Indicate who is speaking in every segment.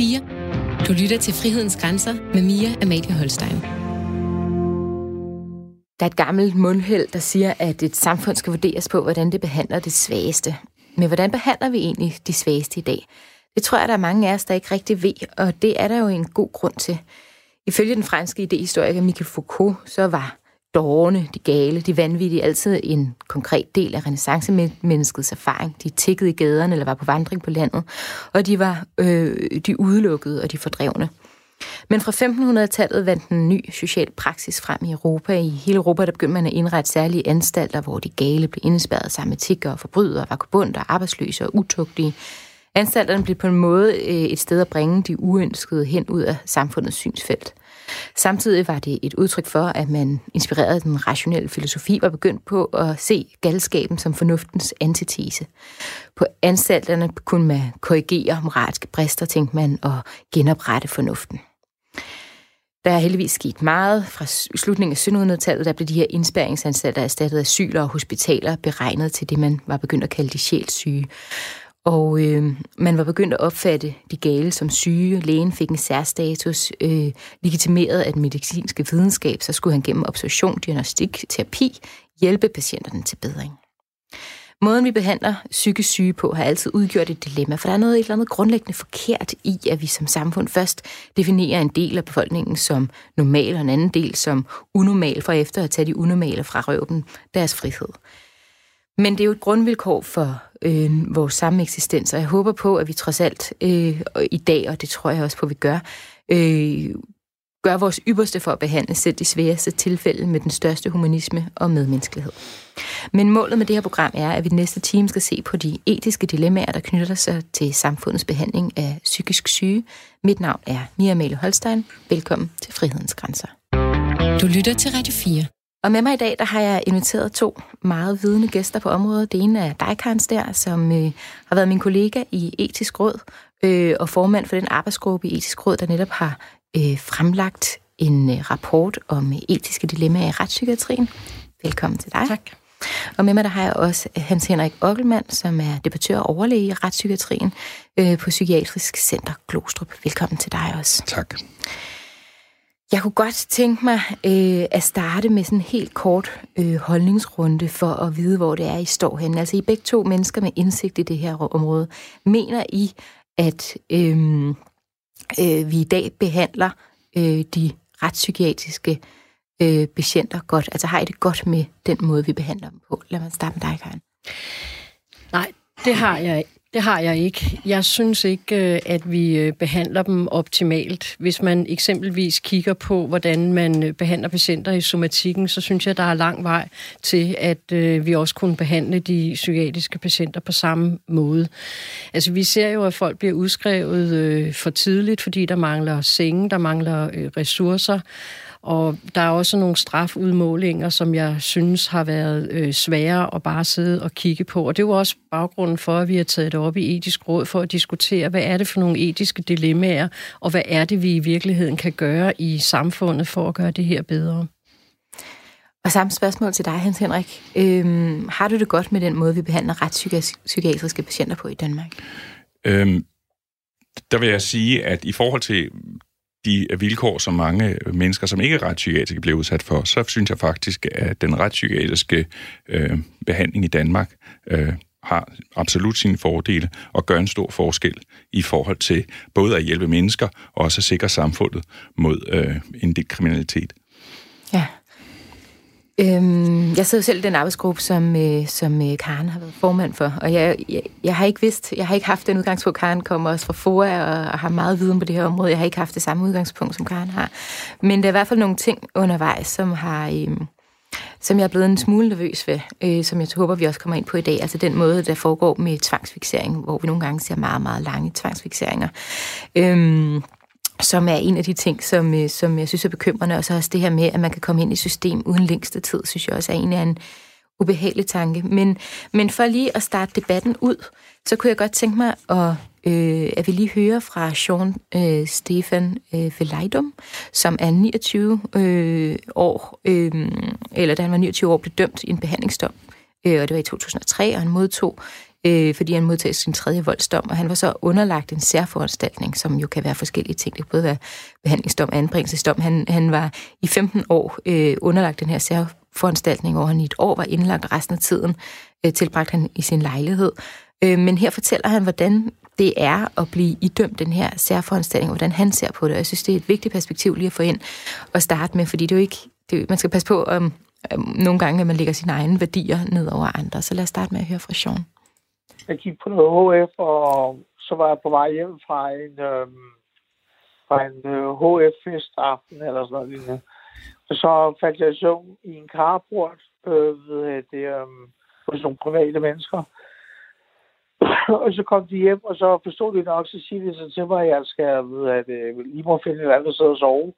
Speaker 1: 4. Du lytter til Frihedens Grænser med Mia Amalie Holstein.
Speaker 2: Der er et gammelt mundhæld, der siger, at et samfund skal vurderes på, hvordan det behandler det svageste. Men hvordan behandler vi egentlig de svageste i dag? Det tror jeg, der er mange af os, der ikke rigtig ved, og det er der jo en god grund til. Ifølge den franske idehistoriker Michel Foucault, så var dårne, de gale, de vanvittige, altid en konkret del af renaissancemenneskets erfaring. De tikkede i gaderne eller var på vandring på landet, og de var øh, de udelukkede og de fordrevne. Men fra 1500-tallet vandt en ny social praksis frem i Europa. I hele Europa der begyndte man at indrette særlige anstalter, hvor de gale blev indespærret sammen med tiggere, forbrydere, vagabonder, arbejdsløse og utugtige. Anstalterne blev på en måde øh, et sted at bringe de uønskede hen ud af samfundets synsfelt. Samtidig var det et udtryk for, at man inspireret af den rationelle filosofi var begyndt på at se galskaben som fornuftens antitese. På anstalterne kunne man korrigere moralske brister, tænkte man, og genoprette fornuften. Der er heldigvis sket meget. Fra slutningen af 1700-tallet, der blev de her indspæringsanstalter erstattet af asyler og hospitaler beregnet til det, man var begyndt at kalde de sjælsyge. Og øh, man var begyndt at opfatte de gale som syge. Lægen fik en særstatus, øh, legitimeret af den medicinske videnskab, så skulle han gennem observation, diagnostik, terapi hjælpe patienterne til bedring. Måden, vi behandler psykisk syge på, har altid udgjort et dilemma, for der er noget et eller andet grundlæggende forkert i, at vi som samfund først definerer en del af befolkningen som normal, og en anden del som unormal, for efter at tage de unormale fra røven deres frihed. Men det er jo et grundvilkår for øh, vores samme eksistens, og jeg håber på, at vi trods alt øh, i dag, og det tror jeg også på, at vi gør, øh, gør vores ypperste for at behandle selv de sværeste tilfælde med den største humanisme og medmenneskelighed. Men målet med det her program er, at vi næste time skal se på de etiske dilemmaer, der knytter sig til samfundets behandling af psykisk syge. Mit navn er Mia Mæle Holstein. Velkommen til Frihedens Grænser.
Speaker 1: Du lytter til Radio 4.
Speaker 2: Og med mig i dag, der har jeg inviteret to meget vidende gæster på området. Det ene er dig, Karns der, som øh, har været min kollega i Etisk Råd øh, og formand for den arbejdsgruppe i Etisk Råd, der netop har øh, fremlagt en øh, rapport om øh, etiske dilemmaer i retspsykiatrien. Velkommen til dig.
Speaker 3: Tak.
Speaker 2: Og med mig der har jeg også Hans Henrik Ockelmann, som er debattør og overlæge i retspsykiatrien øh, på Psykiatrisk Center Glostrup. Velkommen til dig også.
Speaker 4: Tak.
Speaker 2: Jeg kunne godt tænke mig øh, at starte med sådan en helt kort øh, holdningsrunde for at vide, hvor det er, I står henne. Altså, I begge to mennesker med indsigt i det her område. Mener I, at øh, øh, vi i dag behandler øh, de retspsykiatriske øh, patienter godt? Altså, har I det godt med den måde, vi behandler dem på? Lad mig starte med dig, Karen.
Speaker 3: Nej, det har jeg ikke. Det har jeg ikke. Jeg synes ikke, øh, at vi øh, behandler dem optimalt. Hvis man eksempelvis kigger på, hvordan man øh, behandler patienter i somatikken, så synes jeg, der er lang vej til, at vi også kunne behandle de psykiatriske patienter på samme måde. Altså, vi ser jo, at folk bliver udskrevet for tidligt, fordi der mangler senge, der mangler ressourcer, og der er også nogle strafudmålinger, som jeg synes har været øh, svære at bare sidde og kigge på. Og det er jo også baggrunden for, at vi har taget det op i etisk råd for at diskutere, hvad er det for nogle etiske dilemmaer, og hvad er det, vi i virkeligheden kan gøre i samfundet for at gøre det her bedre.
Speaker 2: Og samme spørgsmål til dig, Hans Henrik. Øhm, har du det godt med den måde, vi behandler retspsykiatriske patienter på i Danmark? Øhm,
Speaker 4: der vil jeg sige, at i forhold til de vilkår, som mange mennesker, som ikke er retspsykiatriske, bliver udsat for, så synes jeg faktisk, at den retspsykiatriske øh, behandling i Danmark øh, har absolut sine fordele og gør en stor forskel i forhold til både at hjælpe mennesker og også at sikre samfundet mod øh, en del kriminalitet.
Speaker 2: Ja. Øhm, jeg sidder selv i den arbejdsgruppe, som, øh, som øh, Karen har været formand for, og jeg, jeg, jeg har ikke vidst, jeg har ikke haft den udgangspunkt, Karen kommer også fra FOA og, og har meget viden på det her område. Jeg har ikke haft det samme udgangspunkt, som Karen har. Men der er i hvert fald nogle ting undervejs, som har... Øh, som jeg er blevet en smule nervøs ved, øh, som jeg håber, vi også kommer ind på i dag. Altså den måde, der foregår med tvangsfixering, hvor vi nogle gange ser meget, meget lange tvangsfixeringer. Øh, som er en af de ting, som, øh, som jeg synes er bekymrende. Og så også det her med, at man kan komme ind i system uden længste tid, synes jeg også er en af en ubehagelig tanke. Men, men for lige at starte debatten ud, så kunne jeg godt tænke mig, at, øh, at vi lige hører fra Sean øh, Stefan øh, Veleidum, som er 29 øh, år, øh, eller da han var 29 år, blev dømt i en behandlingsdom. Øh, og det var i 2003, og han modtog øh, fordi han modtager sin tredje voldsdom, og han var så underlagt en særforanstaltning, som jo kan være forskellige ting. Det kan både være behandlingsdom og anbringelsesdom. Han, han var i 15 år øh, underlagt den her særforanstaltning, hvor han i et år var indlagt resten af tiden, øh, tilbragt han i sin lejlighed. Øh, men her fortæller han, hvordan det er at blive idømt den her særforanstaltning, og hvordan han ser på det. Og jeg synes, det er et vigtigt perspektiv lige at få ind og starte med, fordi det er jo ikke, det er, man skal passe på, om, om nogle gange, at man lægger sine egne værdier ned over andre. Så lad os starte med at høre fra Sean.
Speaker 5: Jeg gik på noget HF, og så var jeg på vej hjem fra en, øh, fra en øh, HF-fest aften eller sådan noget lignende. Og så faldt jeg i søvn i en carport øh, ved det, øh, hos nogle private mennesker. og så kom de hjem, og så forstod de nok, så siger de så til mig, at jeg skal ved, at øh, lige må finde et andet sted at sove.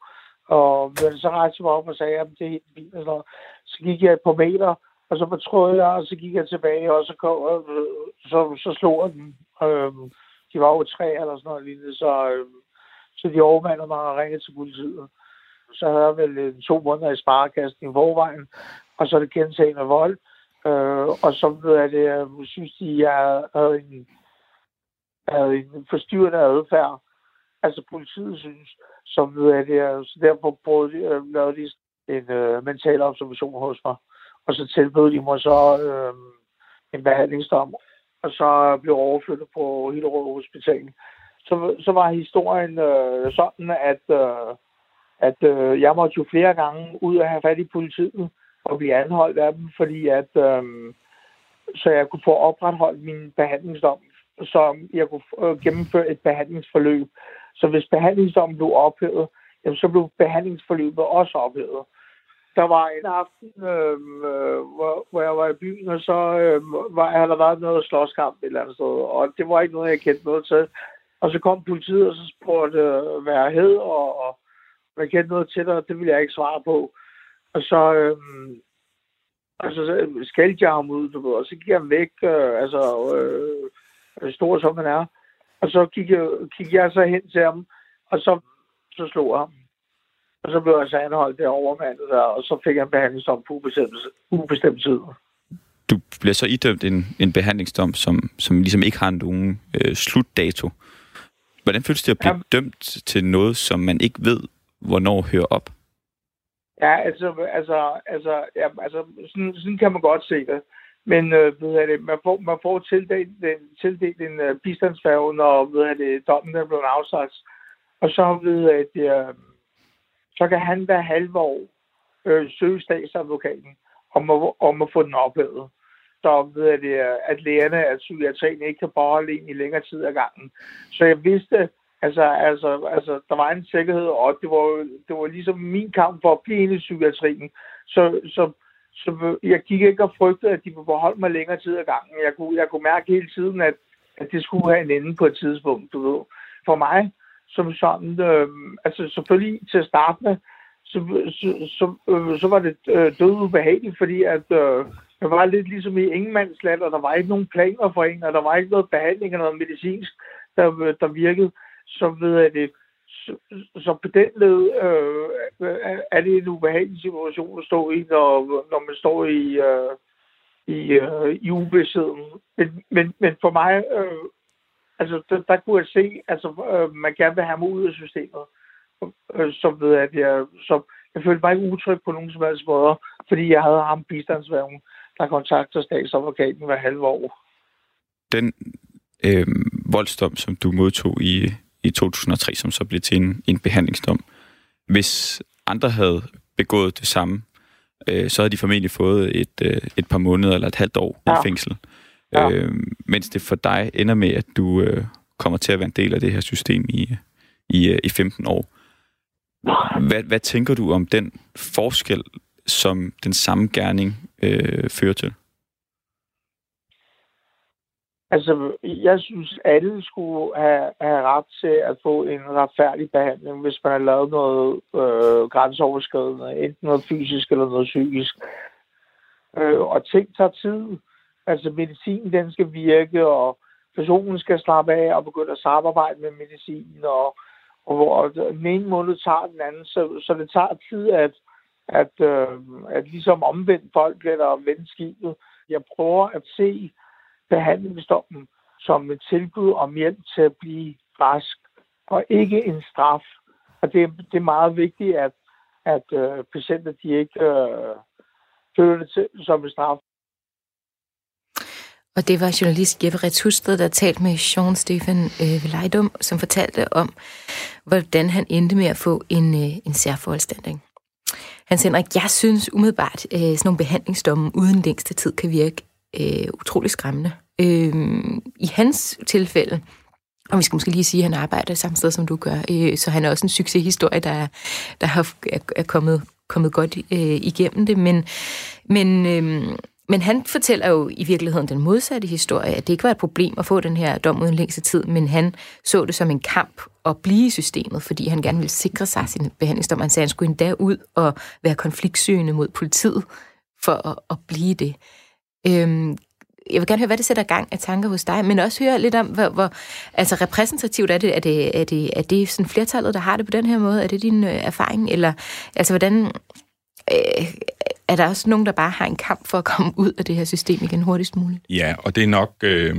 Speaker 5: Og så rejste jeg mig op og sagde, at det er helt fint. Og sådan noget. så gik jeg på meter, og så fortrød jeg, og så gik jeg tilbage, og så, kom, og, så, så slog jeg dem. Øhm, de var jo tre eller sådan noget lignende, så, øhm, så de overmandede mig og ringede til politiet. Så havde jeg vel øh, to måneder i sparekassen i forvejen, og så er det gentagende vold. Øh, og så ved jeg det, jeg synes de, jeg havde en, havde en forstyrrende adfærd. Altså politiet synes, som ved jeg det, så derfor prøvede øh, lavede de en øh, mental observation hos mig. Og så tilbød de mig så øh, en behandlingsdom, og så blev overflyttet på Hillerød Hospital. Så, så var historien øh, sådan, at, øh, at øh, jeg måtte jo flere gange ud og have fat i politiet, og blive anholdt af dem, fordi at øh, så jeg kunne få opretholdt min behandlingsdom, så jeg kunne øh, gennemføre et behandlingsforløb. Så hvis behandlingsdommen blev ophævet, jamen, så blev behandlingsforløbet også ophævet. Der var en aften, øhm, øh, hvor, hvor jeg var i byen, og så øh, var, havde der været noget slåskamp et eller andet sted, og det var ikke noget, jeg kendte noget til. Og så kom politiet, og så spurgte, øh, hvad jeg hed, og, og jeg kendte noget til det, og det ville jeg ikke svare på. Og så, øh, altså, så skældte jeg ham ud, du ved, og så gik han væk, øh, altså, øh, øh, stor som han er. Og så gik jeg, gik jeg så hen til ham, og så, så slog jeg ham. Og så blev jeg så anholdt derovre mandet der, og så fik jeg en behandlingsdom på ubestemt, ubestemt tid.
Speaker 6: Du bliver så idømt en, en behandlingsdom, som, som ligesom ikke har nogen øh, slutdato. Hvordan føles det at blive ja. dømt til noget, som man ikke ved, hvornår hører op?
Speaker 5: Ja, altså, altså, altså, ja, altså sådan, sådan kan man godt se det. Men øh, ved det, man får, man får tildelt, den, tildelt en uh, bistandsfærge, når ved det, dommen er blevet afsagt. Og så ved at øh, så kan han hver halve år øh, søge statsadvokaten om at, om at få den ophævet. Så ved jeg det, at lægerne af psykiatrien ikke kan bare alene i længere tid ad gangen. Så jeg vidste, Altså, altså, altså, der var en sikkerhed, og det var, det var ligesom min kamp for at blive inde i psykiatrien. Så, så, så jeg gik ikke og frygtede, at de ville beholde mig længere tid ad gangen. Jeg kunne, jeg kunne mærke hele tiden, at, at det skulle have en ende på et tidspunkt, du ved. For mig, som sådan, øh, altså selvfølgelig til at starte med, så, så, så, øh, så var det øh, død ubehageligt, fordi at øh, jeg var lidt ligesom i ingenmandsland, og der var ikke nogen planer for en, og der var ikke noget behandling eller noget medicinsk, der, øh, der virkede så ved jeg det. Så, så på den led øh, er det en ubehagelig situation at stå i, når, når man står i, øh, i, øh, i ubevidstheden. Men, men, men for mig, øh, altså der, der kunne jeg se, altså øh, man gerne vil have mig ud af systemet. Øh, så ved jeg, at jeg, så jeg følte mig ikke utryg på nogen som helst måde, fordi jeg havde ham bistandsværgen, der kontakter statsadvokaten hver halve år.
Speaker 6: Den øh, voldsdom, som du modtog i i 2003, som så blev til en, en behandlingsdom. Hvis andre havde begået det samme, øh, så havde de formentlig fået et, øh, et par måneder eller et halvt år ja. i fængsel. Ja. Øh, mens det for dig ender med, at du øh, kommer til at være en del af det her system i, i, øh, i 15 år. Hvad, hvad tænker du om den forskel, som den samme gerning øh, fører til?
Speaker 5: Altså, jeg synes, alle skulle have, have ret til at få en retfærdig behandling, hvis man har lavet noget øh, grænseoverskridende, enten noget fysisk eller noget psykisk. Øh, og ting tager tid. Altså, medicin, den skal virke, og personen skal slappe af og begynde at samarbejde med medicin, og, og hvor den ene måned tager den anden, så, så det tager tid at, at, øh, at ligesom omvende folk eller vende skibet. Jeg prøver at se behandlingsdommen som et tilbud om hjælp til at blive rask, og ikke en straf. Og det, det er meget vigtigt, at, at øh, patienter de ikke øh, føler det til, som en straf.
Speaker 2: Og det var journalist Jeppe Retshusted, der talte med Sean Stefan øh, Velejdum, som fortalte om, hvordan han endte med at få en, øh, en særforanstaltning. Hans Henrik, jeg synes umiddelbart, øh, sådan nogle behandlingsdomme uden længste tid kan virke øh, utrolig skræmmende. Øh, I hans tilfælde, og vi skal måske lige sige, at han arbejder samme sted, som du gør, øh, så han er også en succeshistorie, der, der har, er, er kommet, kommet godt øh, igennem det. Men, men, øh, men han fortæller jo i virkeligheden den modsatte historie, at det ikke var et problem at få den her dom uden længste tid, men han så det som en kamp at blive i systemet, fordi han gerne ville sikre sig sin behandlingsdom. Han sagde, at han skulle endda ud og være konfliktsøgende mod politiet for at, at blive det. Øhm, jeg vil gerne høre, hvad det sætter gang af tanker hos dig, men også høre lidt om, hvor, hvor altså repræsentativt er det, er det, er det, er det sådan flertallet, der har det på den her måde? Er det din øh, erfaring? Eller altså, hvordan, øh, er der også nogen, der bare har en kamp for at komme ud af det her system igen hurtigst muligt?
Speaker 4: Ja, og det er nok, øh,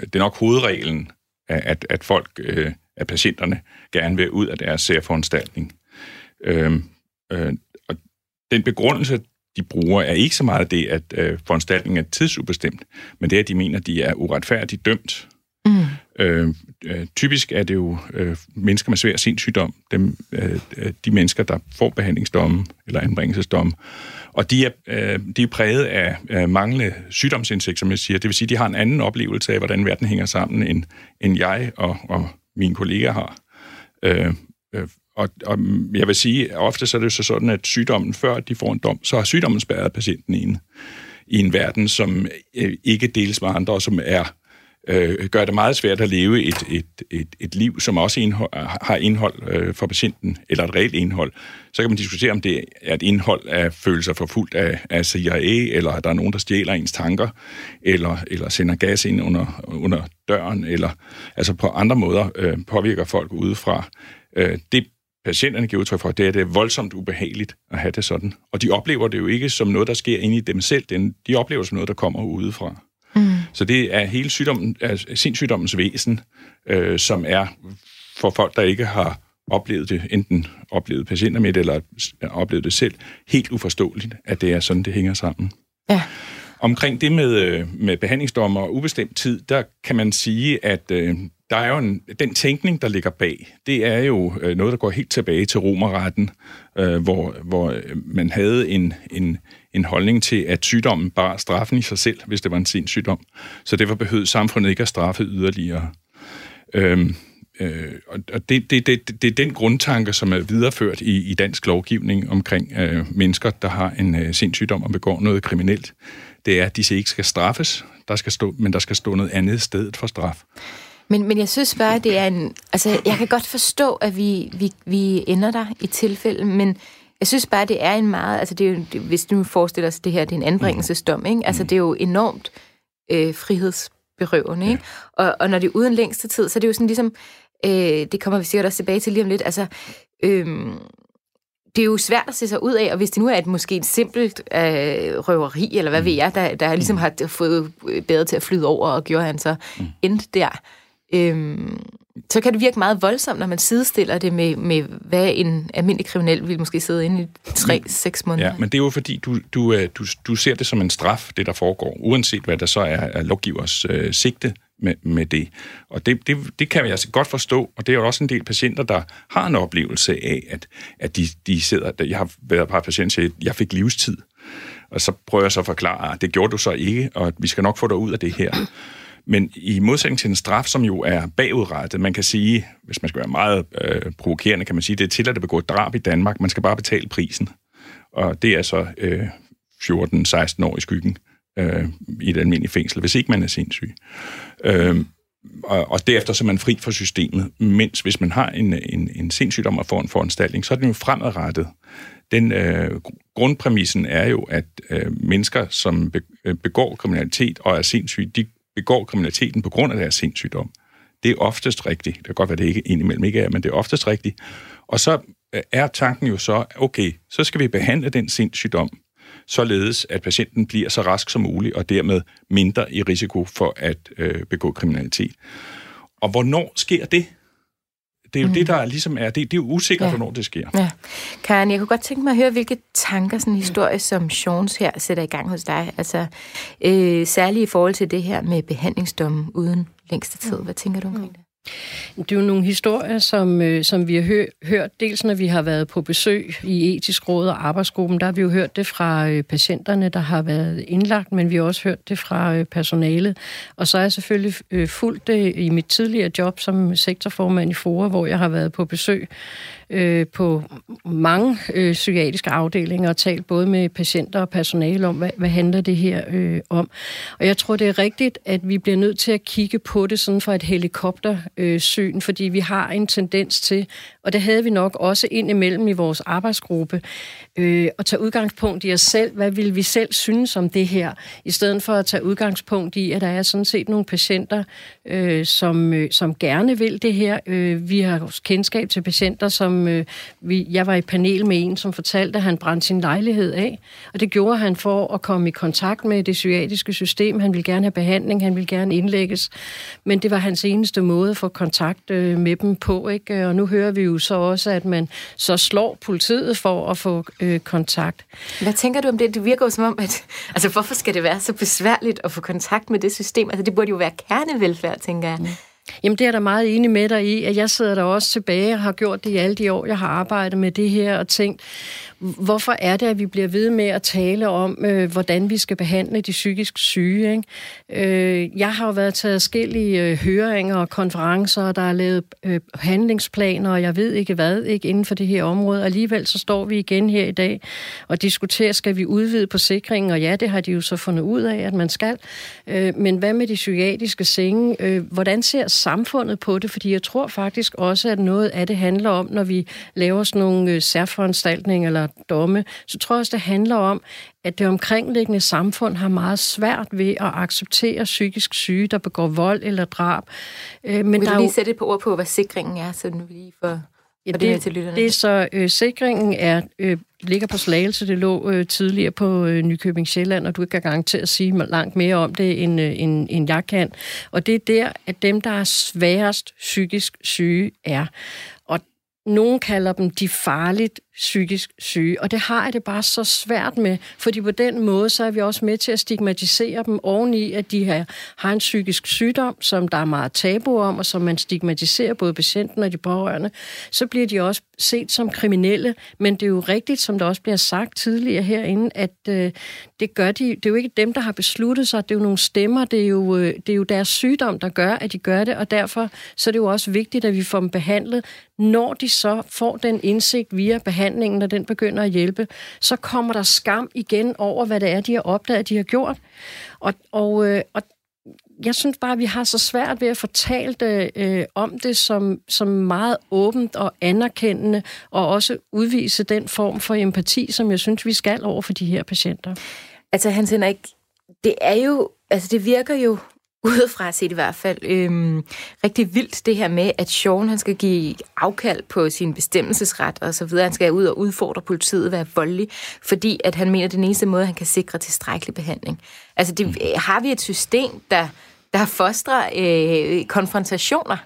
Speaker 4: det er nok hovedreglen, at, at folk, øh, at patienterne gerne vil ud af deres særforanstaltning. Øh, øh, og den begrundelse, de bruger, er ikke så meget det, at øh, foranstaltningen er tidsubestemt, men det er, at de mener, de er uretfærdigt dømt. Mm. Øh, øh, typisk er det jo øh, mennesker med svær sindssygdom, dem, øh, de mennesker, der får behandlingsdomme eller anbringelsesdomme, og de er, øh, de er præget af øh, manglende sygdomsindsigt, som jeg siger. Det vil sige, at de har en anden oplevelse af, hvordan verden hænger sammen, end, end jeg og, og mine kolleger har. Øh, øh, og, og jeg vil sige, at ofte så er det så sådan, at sygdommen, før de får en dom, så har sygdommen spærret patienten inde i en verden, som øh, ikke deles med andre, og som er øh, gør det meget svært at leve et, et, et, et liv, som også indhold, har indhold øh, for patienten, eller et reelt indhold. Så kan man diskutere, om det er et indhold af følelser forfulgt af, af CIA, eller at der er nogen, der stjæler ens tanker, eller, eller sender gas ind under, under døren, eller altså på andre måder øh, påvirker folk udefra. Øh, det patienterne giver udtryk for, det er, det er voldsomt ubehageligt at have det sådan. Og de oplever det jo ikke som noget, der sker inde i dem selv. De oplever det som noget, der kommer udefra. Mm. Så det er hele sygdommen, er sindssygdommens væsen, øh, som er for folk, der ikke har oplevet det, enten oplevet patienter med det, eller oplevet det selv, helt uforståeligt, at det er sådan, det hænger sammen. Ja. Omkring det med, øh, med behandlingsdommer og ubestemt tid, der kan man sige, at øh, der er jo en, den tænkning, der ligger bag, det er jo øh, noget, der går helt tilbage til romerretten, øh, hvor, hvor øh, man havde en, en, en holdning til, at sygdommen bare straffen i sig selv, hvis det var en sindssygdom. Så det var behøvet samfundet ikke at straffe yderligere. Øhm, øh, og det, det, det, det er den grundtanke, som er videreført i, i dansk lovgivning omkring øh, mennesker, der har en øh, sindssygdom og begår noget kriminelt. Det er, at de ikke skal straffes, der skal stå, men der skal stå noget andet sted for straf.
Speaker 2: Men, men jeg synes bare, det er en... Altså, jeg kan godt forstå, at vi, vi, vi ender der i tilfælde, men jeg synes bare, det er en meget... Altså, det er jo, det, hvis du forestiller sig, det her det er en anbringelsesdom, ikke? Altså, det er jo enormt øh, frihedsberøvende, ikke? Ja. Og, og når det er uden længste tid, så er det jo sådan ligesom... Øh, det kommer vi sikkert også tilbage til lige om lidt. Altså, øh, det er jo svært at se sig ud af, og hvis det nu er et måske et simpelt øh, røveri, eller hvad mm. ved jeg, der, der ligesom har fået bedre til at flyde over, og gjorde han så mm. endt der, øhm, så kan det virke meget voldsomt, når man sidestiller det med, med hvad en almindelig kriminel vil måske sidde inde i 3-6 måneder.
Speaker 4: Ja, men det er jo fordi, du, du, øh, du, du ser det som en straf, det der foregår, uanset hvad der så er, er lovgivers øh, sigte med, med det. Og det, det, det kan jeg altså godt forstå, og det er jo også en del patienter, der har en oplevelse af, at, at de, de sidder... Jeg har været par patienter, at jeg fik livstid, og så prøver jeg så at forklare, at det gjorde du så ikke, og vi skal nok få dig ud af det her. Men i modsætning til en straf, som jo er bagudrettet, man kan sige, hvis man skal være meget øh, provokerende, kan man sige, det er tilladt at begå drab i Danmark. Man skal bare betale prisen. Og det er så øh, 14-16 år i skyggen øh, i et almindeligt fængsel, hvis ikke man er sindssyg. Øh, og, og derefter så er man fri fra systemet. Mens hvis man har en, en, en sindssygdom og får en foranstaltning, så er den jo fremadrettet. Den øh, grundpræmissen er jo, at øh, mennesker, som øh, begår kriminalitet og er sindssyge, de begår kriminaliteten på grund af deres sindssygdom. Det er oftest rigtigt. Det kan godt være, det ikke indimellem ikke er, men det er oftest rigtigt. Og så øh, er tanken jo så, okay, så skal vi behandle den sindssygdom således at patienten bliver så rask som muligt, og dermed mindre i risiko for at øh, begå kriminalitet. Og hvornår sker det? Det er jo mm. det, der ligesom er, det, det er jo usikkert, ja. hvornår det sker.
Speaker 2: Ja. Karen, jeg kunne godt tænke mig at høre, hvilke tanker sådan en historie som Sean's her sætter i gang hos dig. Altså, øh, særligt i forhold til det her med behandlingsdommen uden længste tid. Hvad tænker du omkring det?
Speaker 3: Det er jo nogle historier, som, øh, som vi har hø- hørt, dels når vi har været på besøg i etisk råd og arbejdsgruppen, der har vi jo hørt det fra øh, patienterne, der har været indlagt, men vi har også hørt det fra øh, personalet. Og så er jeg selvfølgelig øh, fulgt det i mit tidligere job som sektorformand i FORA, hvor jeg har været på besøg øh, på mange øh, psykiatriske afdelinger og talt både med patienter og personale om, hvad, hvad handler det her øh, om. Og jeg tror, det er rigtigt, at vi bliver nødt til at kigge på det sådan fra et helikoptersyn, øh, fordi vi har en tendens til, og det havde vi nok også ind imellem i vores arbejdsgruppe, øh, at tage udgangspunkt i os selv. Hvad vil vi selv synes om det her? I stedet for at tage udgangspunkt i, at der er sådan set nogle patienter, øh, som, øh, som gerne vil det her. Øh, vi har kendskab til patienter, som øh, vi, jeg var i panel med en, som fortalte, at han brændte sin lejlighed af. Og det gjorde han for at komme i kontakt med det psykiatriske system. Han ville gerne have behandling, han ville gerne indlægges. Men det var hans eneste måde at få kontakt øh, med dem på. Ikke? Og nu hører vi jo så også, at man så slår politiet for at få øh, kontakt.
Speaker 2: Hvad tænker du om det? Det virker jo som om, at altså, hvorfor skal det være så besværligt at få kontakt med det system? Altså, det burde jo være kernevelfærd, tænker jeg. Mm.
Speaker 3: Jamen, det er der meget enig med dig i, at jeg sidder der også tilbage og har gjort det i alle de år, jeg har arbejdet med det her og tænkt, hvorfor er det, at vi bliver ved med at tale om, øh, hvordan vi skal behandle de psykisk syge? Ikke? Øh, jeg har jo været til forskellige øh, høringer og konferencer, og der er lavet øh, handlingsplaner, og jeg ved ikke hvad, ikke inden for det her område. Alligevel så står vi igen her i dag og diskuterer, skal vi udvide på sikringen? Og ja, det har de jo så fundet ud af, at man skal. Øh, men hvad med de psykiatriske senge? Øh, hvordan ser samfundet på det? Fordi jeg tror faktisk også, at noget af det handler om, når vi laver sådan nogle øh, særforanstaltninger eller domme, så tror jeg også, det handler om, at det omkringliggende samfund har meget svært ved at acceptere psykisk syge, der begår vold eller drab.
Speaker 2: Øh, men Vil der du lige jo... sætte et par ord på, hvad sikringen er, så nu lige for...
Speaker 3: Ja, det, det, til lytterne. det er så, øh, sikringen er, øh, ligger på Slagelse, det lå øh, tidligere på øh, Nykøbing Sjælland, og du kan garanteret at sige langt mere om det, end, øh, end, end jeg kan. Og det er der, at dem, der er sværest psykisk syge, er. Og nogen kalder dem de farligt psykisk syge. Og det har jeg det bare så svært med, fordi på den måde, så er vi også med til at stigmatisere dem oveni, at de har, har en psykisk sygdom, som der er meget tabu om, og som man stigmatiserer både patienten og de pårørende. Så bliver de også set som kriminelle, men det er jo rigtigt, som der også bliver sagt tidligere herinde, at øh, det gør de, det er jo ikke dem, der har besluttet sig, det er jo nogle stemmer, det er jo, øh, det er jo deres sygdom, der gør, at de gør det, og derfor så er det jo også vigtigt, at vi får dem behandlet, når de så får den indsigt via behandling behandlingen, når den begynder at hjælpe, så kommer der skam igen over, hvad det er, de har opdaget, de har gjort. Og, og, øh, og jeg synes bare, at vi har så svært ved at fortælle det, øh, om det som, som meget åbent og anerkendende, og også udvise den form for empati, som jeg synes, vi skal over for de her patienter.
Speaker 2: Altså Hans Henrik, det er jo, altså det virker jo udefra set i hvert fald, øhm, rigtig vildt det her med, at Sean han skal give afkald på sin bestemmelsesret og så videre. Han skal ud og udfordre politiet, være voldelig, fordi at han mener, at den eneste måde, han kan sikre tilstrækkelig behandling. Altså, det, mm. har vi et system, der, der fostrer øh, konfrontationer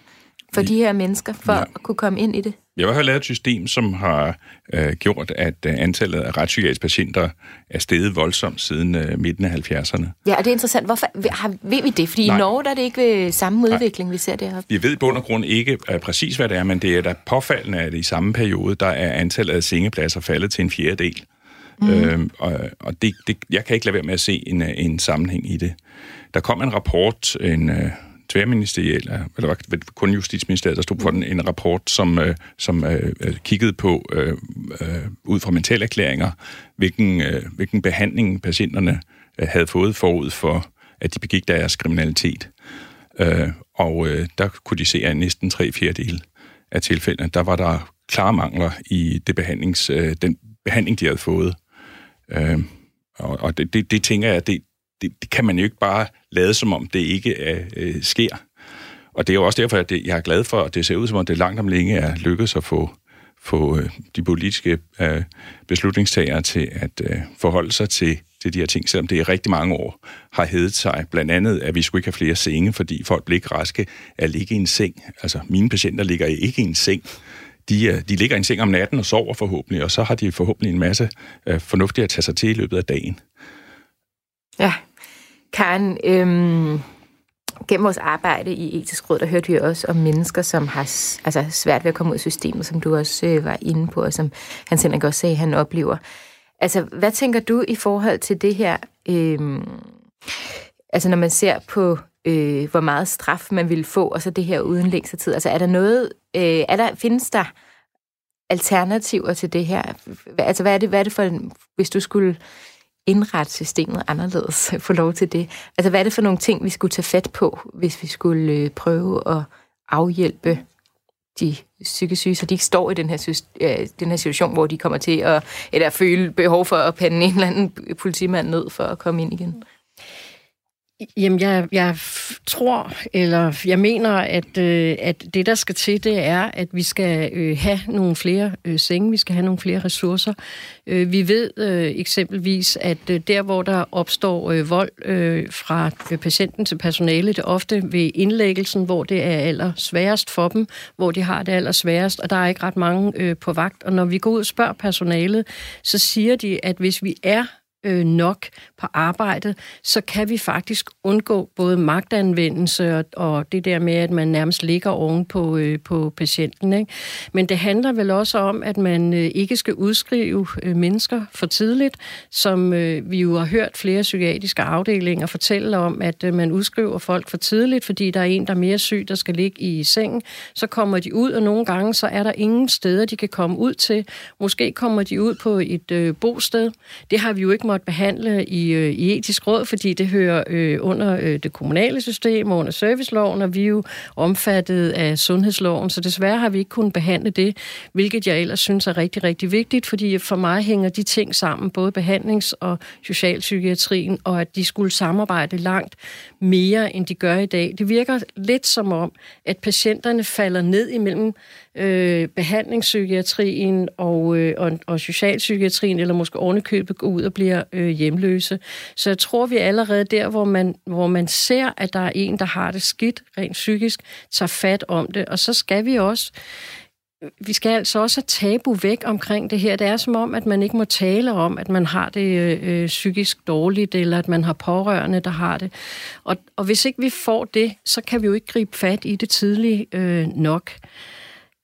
Speaker 2: for de her mennesker, for ja. at kunne komme ind i det?
Speaker 4: Vi har lavet et system, som har øh, gjort, at øh, antallet af retspsykiatriske patienter er steget voldsomt siden øh, midten af 70'erne.
Speaker 2: Ja, og det er interessant. Hvorfor har, ved vi det? Fordi Nej. i Norge der er det ikke ved samme udvikling, Nej. vi ser det her.
Speaker 4: Vi ved i bund og grund ikke uh, præcis, hvad det er, men det er da påfaldende, at i samme periode, der er antallet af sengepladser faldet til en fjerdedel. Mm. Øhm, og og det, det, jeg kan ikke lade være med at se en, en sammenhæng i det. Der kom en rapport, en... Uh, tværministeriel, eller var kun Justitsministeriet, der stod for den, en rapport, som, øh, som øh, øh, kiggede på, øh, øh, ud fra mentalerklæringer, hvilken, øh, hvilken behandling patienterne øh, havde fået forud for, at de begik deres kriminalitet. Øh, og øh, der kunne de se, at næsten tre fjerdedele af tilfældene, der var der klare mangler i det behandlings, øh, den behandling, de havde fået. Øh, og og det, det, det tænker jeg, det, det, det kan man jo ikke bare lade som om det ikke øh, øh, sker. Og det er jo også derfor, at det, jeg er glad for, at det ser ud som om det langt om længe er lykkedes at få, få øh, de politiske øh, beslutningstagere til at øh, forholde sig til, til de her ting, selvom det i rigtig mange år har heddet sig, blandt andet, at vi skulle ikke have flere senge, fordi folk bliver ikke raske af at ligge i en seng. Altså, mine patienter ligger ikke i en seng. De, øh, de ligger i en seng om natten og sover forhåbentlig, og så har de forhåbentlig en masse øh, fornuftigt at tage sig til i løbet af dagen.
Speaker 2: Ja, Karen, øhm, gennem vores arbejde i etisk råd, der hørte vi også om mennesker, som har altså, svært ved at komme ud af systemet, som du også øh, var inde på, og som Hans Henrik også sagde, han oplever. Altså, hvad tænker du i forhold til det her? Øhm, altså, når man ser på, øh, hvor meget straf man vil få, og så det her uden længst tid. Altså, er der noget, øh, er der, findes der alternativer til det her? Altså, hvad er det, hvad er det for, en, hvis du skulle indrette systemet anderledes, få lov til det. Altså, hvad er det for nogle ting, vi skulle tage fat på, hvis vi skulle øh, prøve at afhjælpe de psykisk syge, så de ikke står i den her, øh, den her situation, hvor de kommer til at eller føle behov for at pande en eller anden politimand ned for at komme ind igen? Mm.
Speaker 3: Jamen, jeg, jeg tror, eller jeg mener, at, øh, at det, der skal til, det er, at vi skal øh, have nogle flere øh, senge, vi skal have nogle flere ressourcer. Øh, vi ved øh, eksempelvis, at øh, der, hvor der opstår øh, vold øh, fra øh, patienten til personale, det er ofte ved indlæggelsen, hvor det er allersværest for dem, hvor de har det allersværest, og der er ikke ret mange øh, på vagt. Og når vi går ud og spørger personalet, så siger de, at hvis vi er øh, nok på arbejdet, så kan vi faktisk undgå både magtanvendelse og, og det der med, at man nærmest ligger oven på, øh, på patienten. Ikke? Men det handler vel også om, at man øh, ikke skal udskrive øh, mennesker for tidligt, som øh, vi jo har hørt flere psykiatriske afdelinger fortælle om, at øh, man udskriver folk for tidligt, fordi der er en, der er mere syg, der skal ligge i sengen. Så kommer de ud, og nogle gange så er der ingen steder, de kan komme ud til. Måske kommer de ud på et øh, bosted. Det har vi jo ikke måtte behandle i, øh, i etisk råd, fordi det hører øh, under øh, det kommunale system og under serviceloven, og vi er jo omfattet af sundhedsloven, så desværre har vi ikke kunnet behandle det, hvilket jeg ellers synes er rigtig, rigtig vigtigt, fordi for mig hænger de ting sammen, både behandlings- og socialpsykiatrien, og at de skulle samarbejde langt mere, end de gør i dag. Det virker lidt som om, at patienterne falder ned imellem øh, behandlingspsykiatrien og, øh, og, og socialpsykiatrien, eller måske ovenikøbet går ud og bliver øh, hjemløse. Så jeg tror, vi er allerede der, hvor man, hvor man ser, at der er en, der har det skidt rent psykisk, tager fat om det. Og så skal vi også vi skal altså også have tabu væk omkring det her. Det er som om, at man ikke må tale om, at man har det øh, øh psykisk dårligt, eller at man har pårørende, der har det. Og, og hvis ikke vi får det, så kan vi jo ikke gribe fat i det tidligt øh, nok.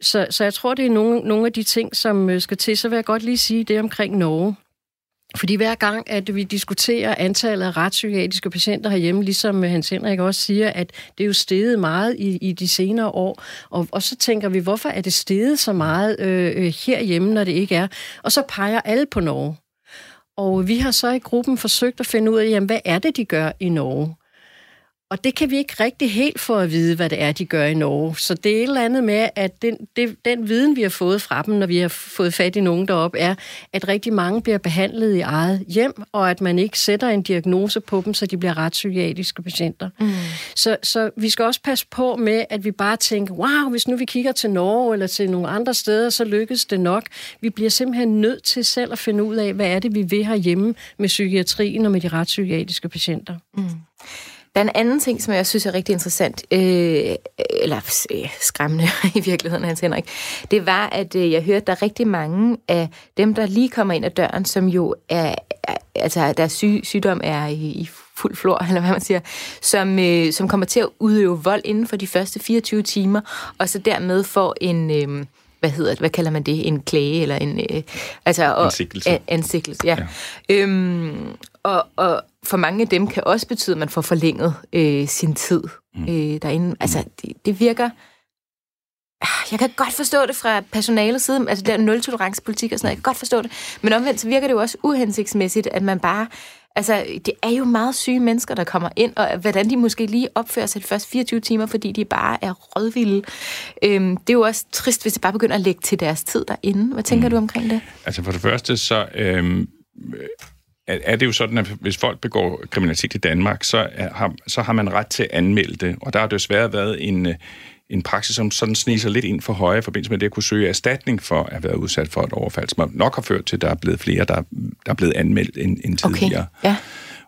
Speaker 3: Så, så jeg tror, det er nogle, nogle af de ting, som øh, skal til. Så vil jeg godt lige sige det omkring Norge. Fordi hver gang, at vi diskuterer antallet af retspsykiatriske patienter herhjemme, ligesom øh, Hans Henrik også siger, at det er jo steget meget i, i de senere år. Og, og så tænker vi, hvorfor er det steget så meget øh, øh herhjemme, når det ikke er? Og så peger alle på Norge. Og vi har så i gruppen forsøgt at finde ud af, jamen, hvad er det, de gør i Norge? Og det kan vi ikke rigtig helt få at vide, hvad det er, de gør i Norge. Så det er et eller andet med, at den, det, den viden, vi har fået fra dem, når vi har fået fat i nogen deroppe, er, at rigtig mange bliver behandlet i eget hjem, og at man ikke sætter en diagnose på dem, så de bliver retspsykiatriske patienter. Mm. Så, så vi skal også passe på med, at vi bare tænker, wow, hvis nu vi kigger til Norge eller til nogle andre steder, så lykkes det nok. Vi bliver simpelthen nødt til selv at finde ud af, hvad er det, vi vil herhjemme med psykiatrien og med de retspsykiatriske patienter. Mm.
Speaker 2: Der er en anden ting, som jeg synes er rigtig interessant, øh, eller øh, skræmmende i virkeligheden, Hans Henrik. Det var, at øh, jeg hørte, at der er rigtig mange af dem, der lige kommer ind ad døren, som jo er, er altså deres syg, sygdom er i, i fuld flor, eller hvad man siger, som, øh, som kommer til at udøve vold inden for de første 24 timer, og så dermed får en... Øh, hvad hedder det, hvad kalder man det, en klage eller en... Øh, altså,
Speaker 4: og, en sikkelse.
Speaker 2: En, en sikkelse, ja. ja. Øhm, og, og for mange af dem kan også betyde, at man får forlænget øh, sin tid mm. øh, derinde. Altså, det, det virker... Ah, jeg kan godt forstå det fra personalets side, altså der nul-tolerance-politik og sådan noget, jeg kan godt forstå det, men omvendt så virker det jo også uhensigtsmæssigt, at man bare Altså, det er jo meget syge mennesker, der kommer ind, og hvordan de måske lige opfører sig de første 24 timer, fordi de bare er rødvilde. Øhm, det er jo også trist, hvis de bare begynder at lægge til deres tid derinde. Hvad tænker mm. du omkring det?
Speaker 4: Altså, for det første, så øhm, er det jo sådan, at hvis folk begår kriminalitet i Danmark, så har, så har man ret til at anmelde det. Og der har desværre været en, en praksis, som sådan sniger lidt ind for højre i forbindelse med det at kunne søge erstatning for at været udsat for et overfald, som nok har ført til, at der er blevet flere, der, der er blevet anmeldt end, end tidligere.
Speaker 2: Okay. Ja.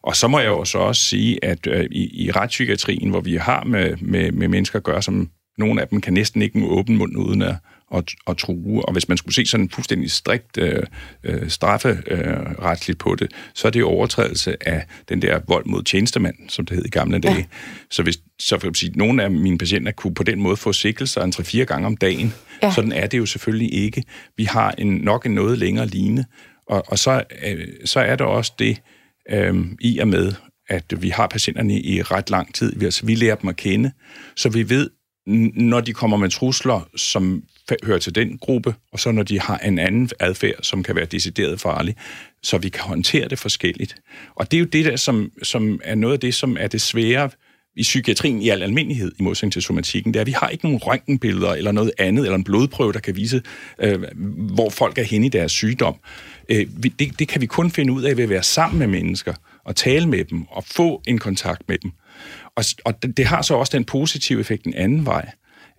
Speaker 4: Og så må jeg jo så også sige, at øh, i, i retspsykiatrien, hvor vi har med, med, med mennesker at gøre, som nogle af dem kan næsten ikke åbne mund uden at, at, at true. Og hvis man skulle se sådan en fuldstændig strikt øh, øh, øh, på det, så er det overtrædelse af den der vold mod tjenestemand, som det hed i gamle dage. Ja. Så hvis så for at sige, nogle af mine patienter kunne på den måde få sikkelser en 3-4 gange om dagen. Ja. Sådan er det jo selvfølgelig ikke. Vi har en, nok en noget længere line, og, og så, øh, så er der også det øh, i og med, at vi har patienterne i ret lang tid. Altså, vi lærer dem at kende, så vi ved, når de kommer med trusler, som hører til den gruppe, og så når de har en anden adfærd, som kan være decideret farlig, så vi kan håndtere det forskelligt. Og det er jo det der, som, som er noget af det, som er det svære i psykiatrien i al almindelighed, i modsætning til somatikken, det er, at vi har ikke nogen røntgenbilleder eller noget andet, eller en blodprøve, der kan vise, øh, hvor folk er henne i deres sygdom. Øh, det, det kan vi kun finde ud af ved at være sammen med mennesker, og tale med dem, og få en kontakt med dem. Og, og det, det har så også den positive effekt en anden vej,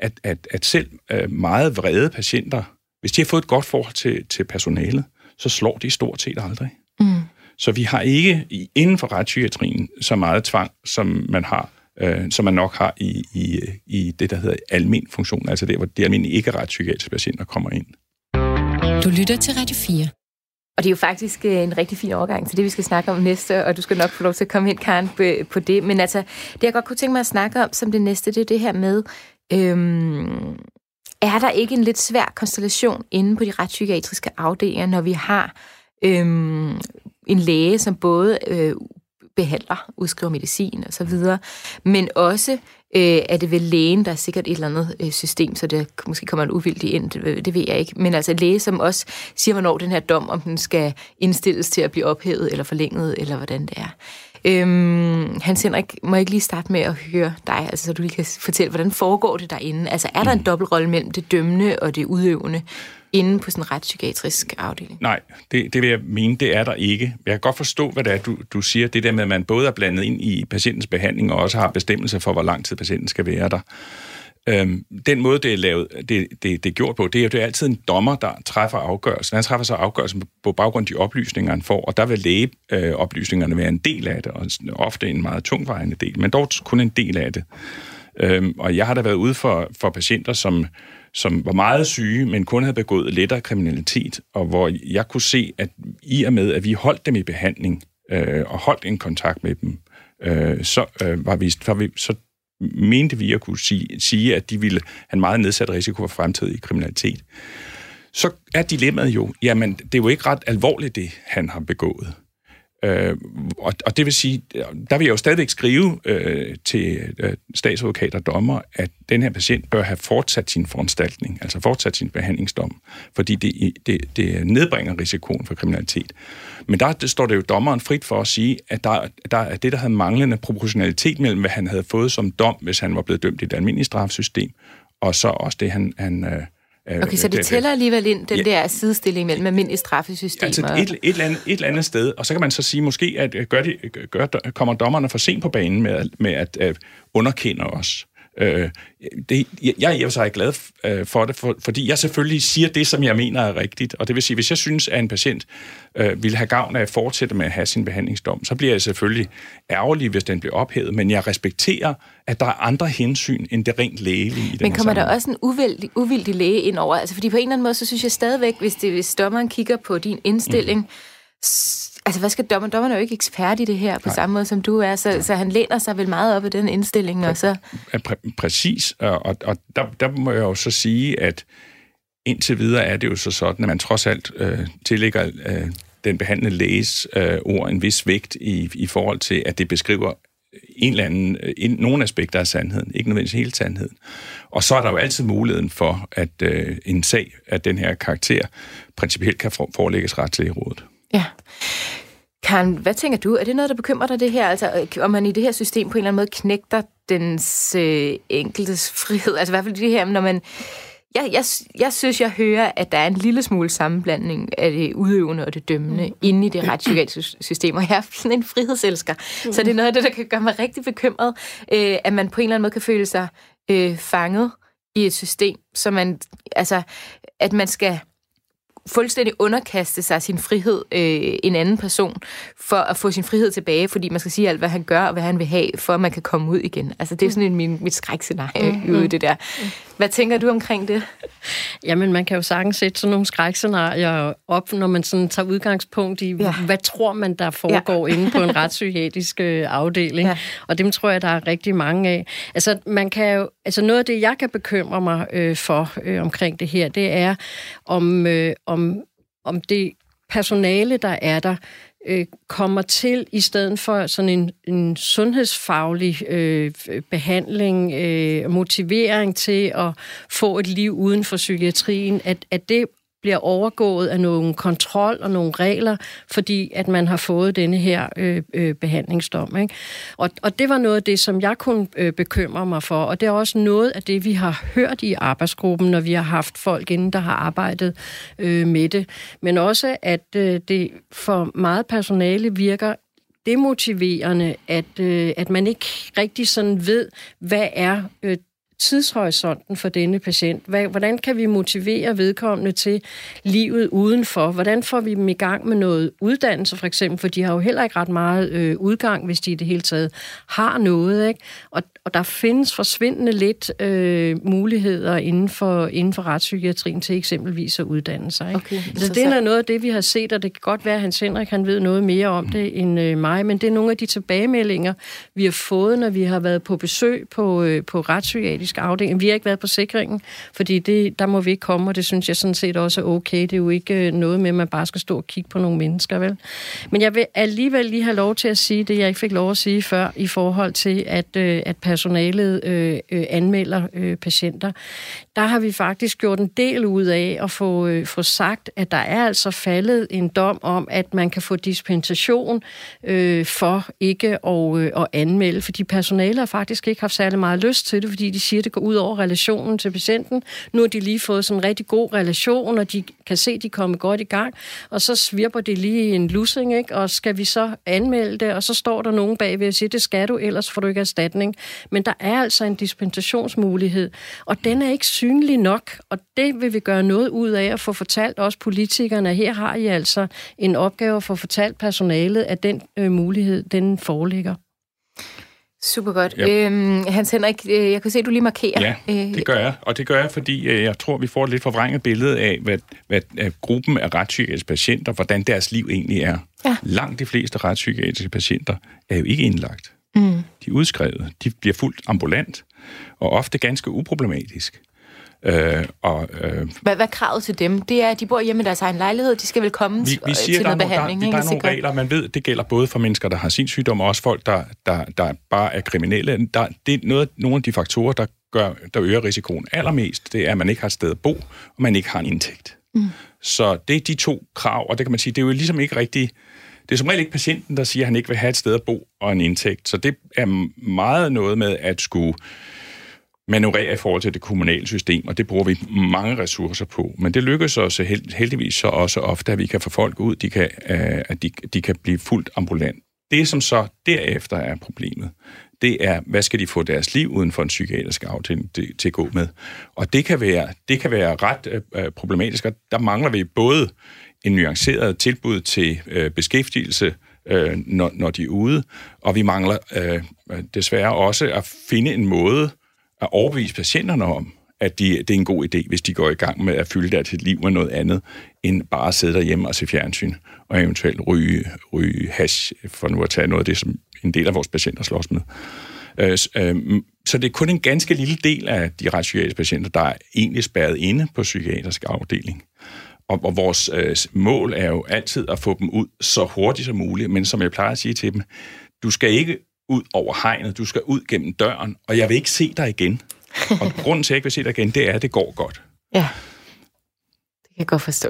Speaker 4: at, at, at selv øh, meget vrede patienter, hvis de har fået et godt forhold til, til personalet, så slår de stort set aldrig. Mm. Så vi har ikke inden for retspsykiatrien så meget tvang, som man har øh, som man nok har i, i, i det, der hedder almen funktion, altså der, hvor de almindelige ikke-retspsykiatriske patienter kommer ind.
Speaker 1: Du lytter til Radio 4.
Speaker 2: Og det er jo faktisk øh, en rigtig fin overgang til det, vi skal snakke om næste, og du skal nok få lov til at komme ind, Karen, på, på det. Men altså, det jeg godt kunne tænke mig at snakke om som det næste, det er det her med, øhm, er der ikke en lidt svær konstellation inde på de retspsykiatriske afdelinger, når vi har øhm, en læge, som både øh, behandler, udskriver medicin og så videre, men også øh, er det vel lægen, der er sikkert et eller andet øh, system, så det måske kommer en uvildig ind, det, det ved jeg ikke, men altså læge, som også siger, hvornår den her dom, om den skal indstilles til at blive ophævet eller forlænget, eller hvordan det er. Øhm, Hans Henrik, må jeg ikke lige starte med at høre dig, altså, så du lige kan fortælle, hvordan foregår det derinde? Altså er der en mm. dobbeltrolle mellem det dømmende og det udøvende? inde på sådan en retspsykiatrisk afdeling?
Speaker 4: Nej, det, det vil jeg mene, det er der ikke. Jeg kan godt forstå, hvad det er, du, du siger. Det der med, at man både er blandet ind i patientens behandling, og også har bestemmelser for, hvor lang tid patienten skal være der. Øhm, den måde, det er, lavet, det, det, det er gjort på, det er jo det er altid en dommer, der træffer afgørelsen. Han træffer så afgørelsen på baggrund af de oplysninger, han får, og der vil lægeoplysningerne øh, være en del af det, og ofte en meget tungvejende del, men dog kun en del af det. Øhm, og jeg har da været ude for, for patienter, som som var meget syge, men kun havde begået lettere kriminalitet, og hvor jeg kunne se, at i og med, at vi holdt dem i behandling, øh, og holdt en kontakt med dem, øh, så, øh, var vi, var vi, så mente vi at kunne sige, sige, at de ville have en meget nedsat risiko for fremtidig kriminalitet. Så er dilemmaet jo, jamen, det er jo ikke ret alvorligt, det han har begået. Øh, og, og det vil sige, der vil jeg jo stadigvæk skrive øh, til øh, statsadvokater og dommer, at den her patient bør have fortsat sin foranstaltning, altså fortsat sin behandlingsdom, fordi det, det, det nedbringer risikoen for kriminalitet. Men der det står det jo dommeren frit for at sige, at der, der er det, der havde manglende proportionalitet mellem, hvad han havde fået som dom, hvis han var blevet dømt i et almindeligt strafsystem, og så også det, han, han øh,
Speaker 2: Øh, okay, så det tæller alligevel ind, den ja, der sidestilling mellem almindelige straffesystemer?
Speaker 4: Altså et, et, eller andet, et eller andet sted, og så kan man så sige måske, at øh, gør de, gør, kommer dommerne for sent på banen med, med at, at underkende os. Øh, det, jeg er i og for sig glad øh, for det, for, fordi jeg selvfølgelig siger det, som jeg mener er rigtigt. Og det vil sige, hvis jeg synes, at en patient øh, vil have gavn af at fortsætte med at have sin behandlingsdom, så bliver jeg selvfølgelig ærgerlig, hvis den bliver ophævet. Men jeg respekterer, at der er andre hensyn end det rent lægelige i den
Speaker 2: Men kommer der også en uvildig, uvildig læge ind over? Altså, fordi på en eller anden måde, så synes jeg stadigvæk, hvis, det, hvis dommeren kigger på din indstilling, mm Altså, hvad skal dommer? Dommeren er jo ikke ekspert i det her på Nej. samme måde, som du er, så, så han læner sig vel meget op i den indstilling, Præ- og så...
Speaker 4: Præ- præcis, og, og der, der må jeg jo så sige, at indtil videre er det jo så sådan, at man trods alt øh, tillægger øh, den behandlende læges øh, ord en vis vægt i, i forhold til, at det beskriver en eller anden, en, nogle aspekter af sandheden, ikke nødvendigvis hele sandheden. Og så er der jo altid muligheden for, at øh, en sag af den her karakter principielt kan forelægges ret til i rådet.
Speaker 2: Ja. Karen, hvad tænker du? Er det noget, der bekymrer dig det her? Altså, om man i det her system på en eller anden måde knægter dens øh, enkeltes frihed? Altså i hvert fald det her, når man... Jeg, jeg, jeg synes, jeg hører, at der er en lille smule sammenblanding af det udøvende og det dømmende mm. inde i det retspsykiatriske system, og jeg er sådan en frihedselsker. Mm. Så det er noget af det, der kan gøre mig rigtig bekymret, øh, at man på en eller anden måde kan føle sig øh, fanget i et system, så man, altså, at man skal fuldstændig underkaste sig sin frihed øh, en anden person, for at få sin frihed tilbage, fordi man skal sige alt, hvad han gør, og hvad han vil have, for at man kan komme ud igen. Altså, det er sådan en, min, mit skrækscenarie mm, ude i det der. Hvad tænker du omkring det?
Speaker 3: Jamen, man kan jo sagtens sætte sådan nogle skrækscenarier op, når man sådan tager udgangspunkt i, ja. hvad tror man, der foregår ja. inde på en retspsykiatrisk øh, afdeling. Ja. Og dem tror jeg, der er rigtig mange af. Altså, man kan jo, altså noget af det, jeg kan bekymre mig øh, for øh, omkring det her, det er, om, øh, om, om det personale, der er der, øh, kommer til i stedet for sådan en, en sundhedsfaglig øh, behandling, øh, motivering til at få et liv uden for psykiatrien, at, at det bliver overgået af nogle kontrol og nogle regler, fordi at man har fået denne her øh, øh, behandlingsdom. Ikke? Og, og det var noget af det, som jeg kunne øh, bekymre mig for, og det er også noget af det, vi har hørt i arbejdsgruppen, når vi har haft folk inden, der har arbejdet øh, med det. Men også, at øh, det for meget personale virker demotiverende, at, øh, at man ikke rigtig sådan ved, hvad er øh, tidshorisonten for denne patient? Hvordan kan vi motivere vedkommende til livet udenfor? Hvordan får vi dem i gang med noget uddannelse, for eksempel? For de har jo heller ikke ret meget øh, udgang, hvis de i det hele taget har noget. Ikke? Og, og der findes forsvindende lidt øh, muligheder inden for, inden for retspsykiatrien til eksempelvis at uddanne sig. Ikke? Okay, så, det er noget af det, vi har set, og det kan godt være, at Hans Henrik han ved noget mere om det end øh, mig, men det er nogle af de tilbagemeldinger, vi har fået, når vi har været på besøg på, øh, på retspsykiatrisk afdeling. Vi har ikke været på sikringen, fordi det, der må vi ikke komme, og det synes jeg sådan set også er okay. Det er jo ikke øh, noget med, at man bare skal stå og kigge på nogle mennesker, vel? Men jeg vil alligevel lige have lov til at sige det, jeg ikke fik lov at sige før, i forhold til, at, øh, at personalet øh, øh, anmelder øh, patienter, der har vi faktisk gjort en del ud af at få, øh, få sagt, at der er altså faldet en dom om, at man kan få dispensation øh, for ikke at, øh, at anmelde, fordi personalet har faktisk ikke haft særlig meget lyst til det, fordi de siger, at det går ud over relationen til patienten. Nu har de lige fået sådan en rigtig god relation, og de kan se, at de kommer godt i gang, og så svirper det lige en lussing, ikke? og skal vi så anmelde det, og så står der nogen bagved og siger, det skal du, ellers får du ikke erstatning. Men der er altså en dispensationsmulighed, og den er ikke synlig nok, og det vil vi gøre noget ud af at få fortalt også politikerne, her har I altså en opgave for at fortalt personalet, at den øh, mulighed, den foreligger.
Speaker 2: Super godt. Ja. Øhm, Hans Henrik, øh, jeg kan se, at du lige markerer.
Speaker 4: Ja, øh, det gør jeg. Og det gør jeg, fordi øh, jeg tror, vi får et lidt forvrænget billede af, hvad, hvad gruppen af retspsykiatriske patienter, hvordan deres liv egentlig er. Ja. Langt de fleste retspsykiatriske patienter er jo ikke indlagt. Mm. De er udskrevet. De bliver fuldt ambulant, og ofte ganske uproblematisk.
Speaker 2: Øh, og, øh, hvad, hvad er kravet til dem? Det er, at de bor hjemme i deres egen lejlighed, de skal vel komme vi, vi siger, til noget behandling.
Speaker 4: Der, der, der er nogle regler, man ved, det gælder både for mennesker, der har sin sygdom, og også folk, der, der, der bare er kriminelle. Der, det er noget, nogle af de faktorer, der, gør, der øger risikoen allermest, det er, at man ikke har et sted at bo, og man ikke har en indtægt. Mm. Så det er de to krav, og det kan man sige, det er jo ligesom ikke rigtigt det er som regel ikke patienten, der siger, at han ikke vil have et sted at bo og en indtægt. Så det er meget noget med at skulle manøvrere i forhold til det kommunale system, og det bruger vi mange ressourcer på. Men det lykkes os heldigvis så også ofte, at vi kan få folk ud, de kan, øh, at de, de kan blive fuldt ambulant. Det, som så derefter er problemet, det er, hvad skal de få deres liv uden for en psykiatrisk afdeling til, til at gå med? Og det kan være, det kan være ret øh, øh problematisk, og der mangler vi både en nuanceret tilbud til øh, beskæftigelse, øh, når, når de er ude, og vi mangler øh, øh desværre også at finde en måde at overbevise patienterne om, at de, det er en god idé, hvis de går i gang med at fylde deres liv med noget andet, end bare at sidde derhjemme og se fjernsyn, og eventuelt ryge, ryge hash, for nu at tage noget af det, som en del af vores patienter slås med. Øh, øh, så det er kun en ganske lille del af de retspsykiatriske patienter, der er egentlig spærret inde på psykiatrisk afdeling. Og, og vores øh, mål er jo altid at få dem ud så hurtigt som muligt, men som jeg plejer at sige til dem, du skal ikke ud over hegnet, du skal ud gennem døren, og jeg vil ikke se dig igen. og grunden til, at jeg ikke vil se dig igen, det er, at det går godt.
Speaker 2: Ja, det kan jeg godt forstå.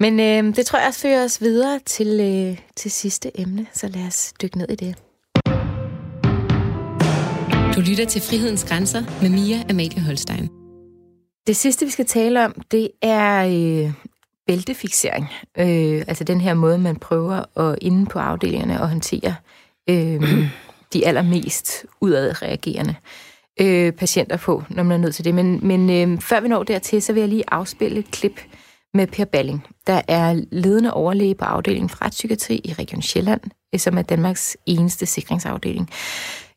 Speaker 2: Men øh, det tror jeg også fører os videre til, øh, til sidste emne, så lad os dykke ned i det.
Speaker 1: Du lytter til Frihedens Grænser med Mia Amalie Holstein.
Speaker 2: Det sidste, vi skal tale om, det er øh, bæltefixering. Øh, altså den her måde, man prøver at inde på afdelingerne og håndtere øh, øh, de allermest udadreagerende. øh, patienter på, når man er nødt til det. Men, men øh, før vi når dertil, så vil jeg lige afspille et klip med Per Balling, der er ledende overlæge på afdelingen for retspsykiatri i Region Sjælland, øh, som er Danmarks eneste sikringsafdeling.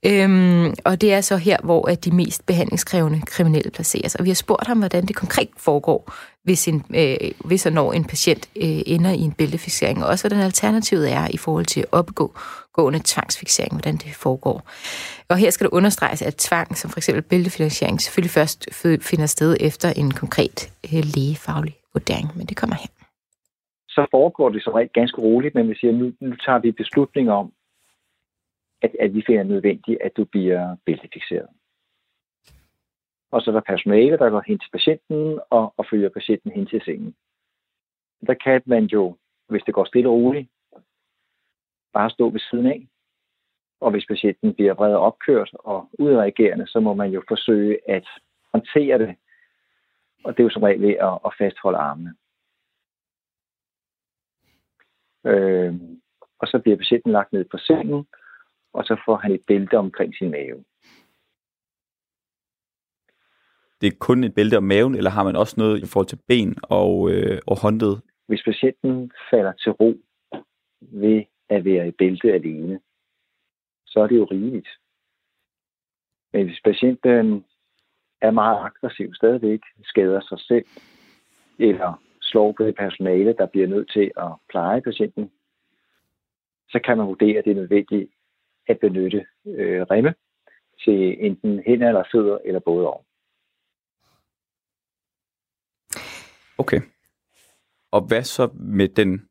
Speaker 2: Øhm, og det er så her, hvor at de mest behandlingskrævende kriminelle placeres. Og vi har spurgt ham, hvordan det konkret foregår, hvis, en, øh, hvis og når en patient øh, ender i en bæltefixering, og også hvordan alternativet er i forhold til at opgå gående tvangsfixering, hvordan det foregår. Og her skal det understreges, at tvang, som for eksempel bæltefinansiering, selvfølgelig først finder sted efter en konkret øh, lægefaglig vurdering, men det kommer her.
Speaker 7: Så foregår det som regel ganske roligt, men vi siger, nu, nu tager vi beslutning om, at, at vi finder nødvendigt, at du bliver bæltefixeret. Og så er der personale, der går hen til patienten og, og følger patienten hen til sengen. Der kan man jo, hvis det går stille og roligt, bare stå ved siden af. Og hvis patienten bliver vredet opkørt og udreagerende, så må man jo forsøge at håndtere det. Og det er jo som regel ved at, at fastholde armene. Øh, og så bliver patienten lagt ned på sengen, og så får han et bælte omkring sin mave.
Speaker 6: Det er kun et bælte om maven, eller har man også noget i forhold til ben og, øh, og håndled?
Speaker 7: Hvis patienten falder til ro ved at være i bælte alene, så er det jo rigeligt. Men hvis patienten er meget aggressiv stadigvæk, skader sig selv, eller slår på det personale, der bliver nødt til at pleje patienten, så kan man vurdere, at det er nødvendigt at benytte øh, remme til enten hænder eller fødder, eller både over.
Speaker 6: Okay. Og hvad så med den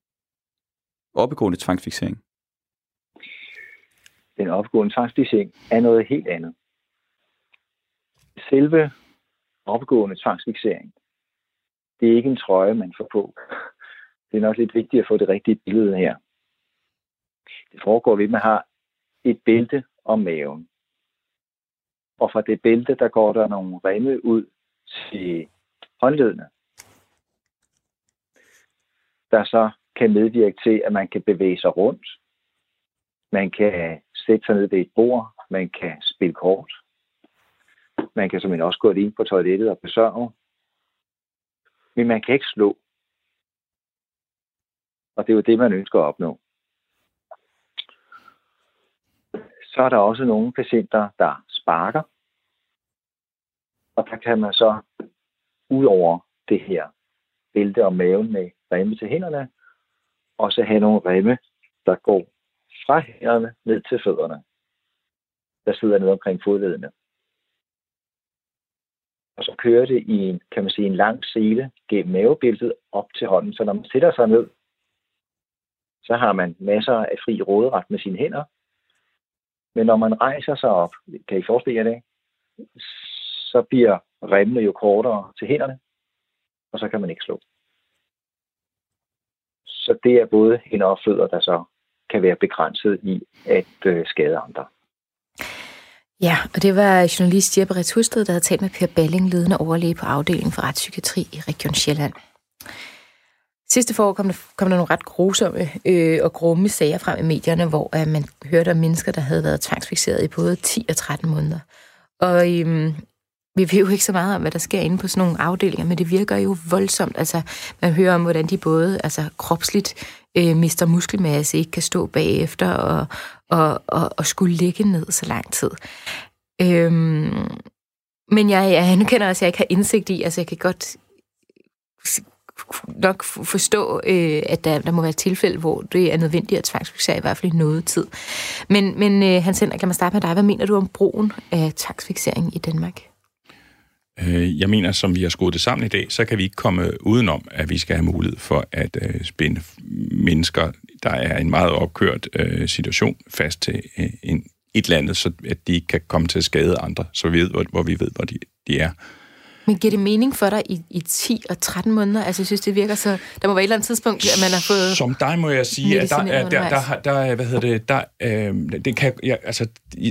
Speaker 6: oppegående tvangsfixering?
Speaker 7: Den oppegående tvangsfixering er noget helt andet. Selve oppegående tvangsfixering, det er ikke en trøje, man får på. Det er nok lidt vigtigt at få det rigtige billede her. Det foregår ved, at man har et bælte om maven. Og fra det bælte, der går der nogle remme ud til håndledene, der så kan medvirke til, at man kan bevæge sig rundt. Man kan sætte sig ned ved et bord. Man kan spille kort. Man kan simpelthen også gå ind på toilettet og besørge. Men man kan ikke slå. Og det er jo det, man ønsker at opnå. Så er der også nogle patienter, der sparker. Og der kan man så, ud over det her bælte om maven med remme til hænderne, og så have nogle remme, der går fra hænderne ned til fødderne, der sidder ned omkring fodledene. Og så kører det i en, kan man sige, en lang sele gennem mavebæltet op til hånden. Så når man sætter sig ned, så har man masser af fri råderet med sine hænder. Men når man rejser sig op, kan I forestille jer det, så bliver remmene jo kortere til hænderne, og så kan man ikke slå. Så det er både hænder og fødder, der så kan være begrænset i at øh, skade andre.
Speaker 2: Ja, og det var journalist Jeppe Ritz der havde talt med Per Balling, ledende overlæge på afdelingen for retspsykiatri i Region Sjælland. Sidste forår kom der, kom der nogle ret grusomme øh, og grumme sager frem i medierne, hvor øh, man hørte om mennesker, der havde været tvangsfixeret i både 10 og 13 måneder. Og øh, vi ved jo ikke så meget om, hvad der sker inde på sådan nogle afdelinger, men det virker jo voldsomt. Altså, man hører om, hvordan de både altså, kropsligt øh, mister muskelmasse, ikke kan stå bagefter og, og, og, og skulle ligge ned så lang tid. Øhm, men jeg, jeg anerkender også, at jeg ikke har indsigt i, altså jeg kan godt nok forstå, øh, at der, der må være tilfælde, hvor det er nødvendigt at tvangsfixere i hvert fald i noget tid. Men, men øh, Hans Henrik, kan man starte med dig. Hvad mener du om brugen af tvangsfixering i Danmark?
Speaker 4: Øh, jeg mener, som vi har skruet det sammen i dag, så kan vi ikke komme udenom, at vi skal have mulighed for at øh, spænde mennesker, der er en meget opkørt øh, situation, fast til en, et eller andet, så at de ikke kan komme til at skade andre, så vi ved, hvor, hvor vi ved, hvor de, de er.
Speaker 2: Men giver det mening for dig i, i 10 og 13 måneder? Altså, jeg synes, det virker så... Der må være et eller andet tidspunkt, at man har fået...
Speaker 4: Som dig må jeg sige, at der, er, der, der, der, hvad hedder det, der, øh, det kan, jeg, altså,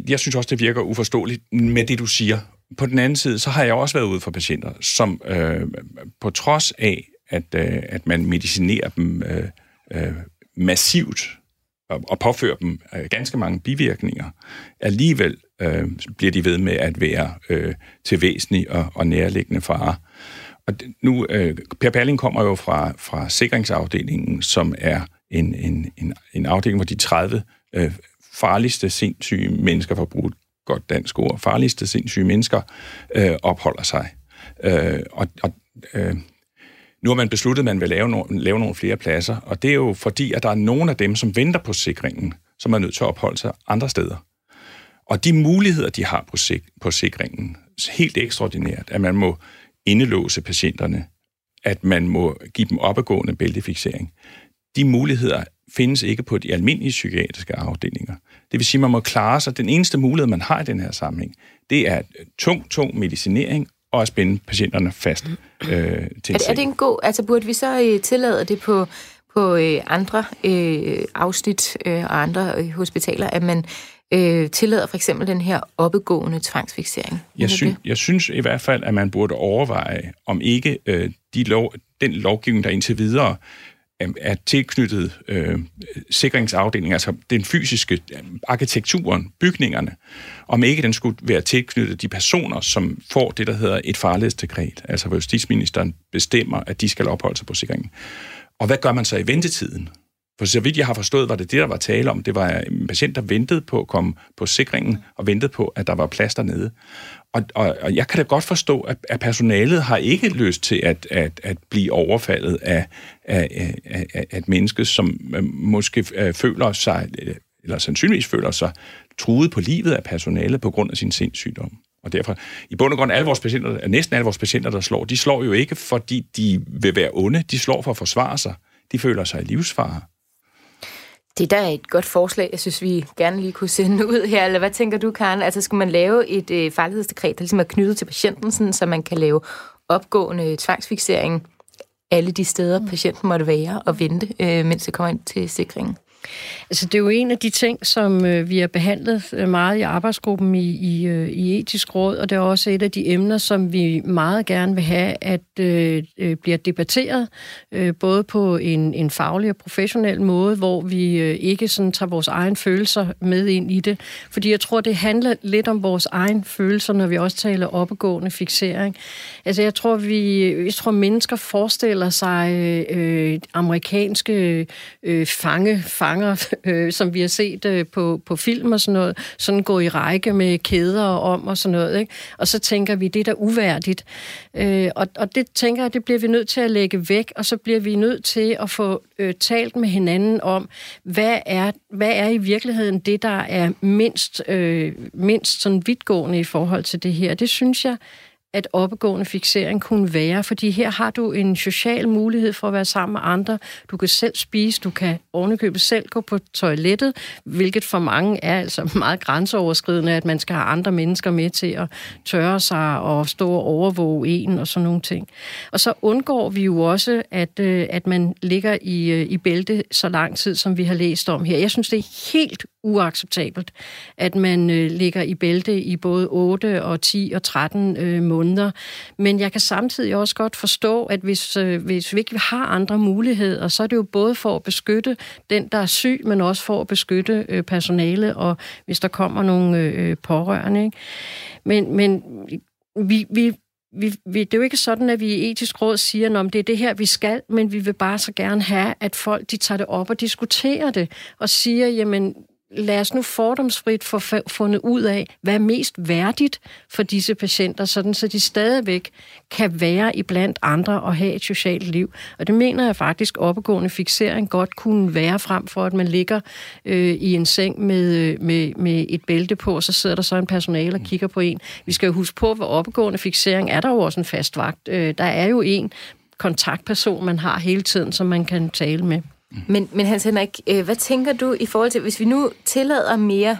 Speaker 4: jeg synes også, det virker uforståeligt med det, du siger på den anden side, så har jeg også været ude for patienter, som øh, på trods af, at, øh, at man medicinerer dem øh, øh, massivt og, og påfører dem øh, ganske mange bivirkninger, alligevel øh, bliver de ved med at være øh, til væsentlig og, og nærliggende fare. Og nu, øh, Per Perling kommer jo fra, fra sikringsafdelingen, som er en, en, en, en afdeling, hvor de 30 øh, farligste sindssyge mennesker, for at bruge et godt dansk ord, farligste sindssyge mennesker, øh, opholder sig. Øh, og og øh, nu har man besluttet, at man vil lave, no, lave nogle flere pladser, og det er jo fordi, at der er nogle af dem, som venter på sikringen, som er nødt til at opholde sig andre steder. Og de muligheder, de har på, sik- på sikringen, helt ekstraordinært, at man må indelåse patienterne, at man må give dem opadgående bæltefixering. De muligheder findes ikke på de almindelige psykiatriske afdelinger. Det vil sige, at man må klare sig. Den eneste mulighed, man har i den her sammenhæng, det er tung, tung medicinering og at spænde patienterne fast øh, til
Speaker 2: er, det, er det en god... Altså, burde vi så øh, tillade det på, på øh, andre øh, afsnit øh, og andre øh, hospitaler, at man øh, tillader for eksempel den her oppegående tvangsfixering?
Speaker 4: Jeg, synes, jeg synes i hvert fald, at man burde overveje, om ikke øh, de lov, den lovgivning, der indtil videre er tilknyttet øh, sikringsafdelingen, altså den fysiske øh, arkitekturen, bygningerne, om ikke den skulle være tilknyttet de personer, som får det, der hedder et farlighedsdekret, altså hvor justitsministeren bestemmer, at de skal opholde sig på sikringen. Og hvad gør man så i ventetiden? For så vidt jeg har forstået, var det det, der var tale om. Det var øh, en patient, der ventede på at komme på sikringen, og ventede på, at der var plads dernede. Og, og, og jeg kan da godt forstå, at, at personalet har ikke lyst til at, at, at blive overfaldet af, af, af, af et menneske, som øh, måske øh, føler sig, eller sandsynligvis føler sig truet på livet af personalet på grund af sin sindssygdom. Og derfor, i bund og grund, alle vores patienter, næsten alle vores patienter, der slår, de slår jo ikke, fordi de vil være onde. De slår for at forsvare sig. De føler sig i livsfare.
Speaker 2: Det der er et godt forslag, jeg synes, vi gerne lige kunne sende ud her. Eller hvad tænker du, Karen? Altså, skulle man lave et øh, farlighedsdekret, der ligesom er knyttet til patienten, sådan, så man kan lave opgående tvangsfixering alle de steder, mm. patienten måtte være og vente, øh, mens det kommer ind til sikringen?
Speaker 3: Altså, det er jo en af de ting, som øh, vi har behandlet øh, meget i arbejdsgruppen i, i, øh, i etisk råd, og det er også et af de emner, som vi meget gerne vil have, at øh, øh, bliver debatteret, øh, både på en, en faglig og professionel måde, hvor vi øh, ikke sådan tager vores egen følelser med ind i det. Fordi jeg tror, det handler lidt om vores egen følelser, når vi også taler oppegående fixering. Altså, jeg tror, vi, jeg tror mennesker forestiller sig øh, øh amerikanske øh, fange, fange fanger, øh, som vi har set øh, på, på film og sådan noget, sådan gå i række med kæder om og sådan noget. Ikke? Og så tænker vi, det er da uværdigt. Øh, og, og det tænker jeg, det bliver vi nødt til at lægge væk, og så bliver vi nødt til at få øh, talt med hinanden om, hvad er, hvad er i virkeligheden det, der er mindst, øh, mindst sådan vidtgående i forhold til det her. Det synes jeg at oppegående fixering kunne være, fordi her har du en social mulighed for at være sammen med andre. Du kan selv spise, du kan ovenikøbet selv gå på toilettet, hvilket for mange er altså meget grænseoverskridende, at man skal have andre mennesker med til at tørre sig og stå og overvåge en og sådan nogle ting. Og så undgår vi jo også, at, øh, at man ligger i, øh, i bælte så lang tid, som vi har læst om her. Jeg synes, det er helt uacceptabelt, at man øh, ligger i bælte i både 8 og 10 og 13 øh, måneder. Men jeg kan samtidig også godt forstå, at hvis, øh, hvis vi ikke har andre muligheder, så er det jo både for at beskytte den, der er syg, men også for at beskytte øh, personale, og hvis der kommer nogle øh, øh, pårørende. Ikke? Men, men vi, vi, vi, vi, det er jo ikke sådan, at vi i etisk råd siger, om det er det her, vi skal, men vi vil bare så gerne have, at folk de tager det op og diskuterer det, og siger, jamen, lad os nu fordomsfrit få fundet ud af, hvad er mest værdigt for disse patienter, sådan så de stadigvæk kan være i blandt andre og have et socialt liv. Og det mener jeg faktisk, oppegående fixering godt kunne være frem for, at man ligger øh, i en seng med, øh, med, med et bælte på, og så sidder der så en personale og kigger på en. Vi skal jo huske på, hvor oppegående fixering er der jo også en fast vagt. Øh, der er jo en kontaktperson, man har hele tiden, som man kan tale med.
Speaker 2: Men, men Hans Henrik, øh, hvad tænker du i forhold til, hvis vi nu tillader mere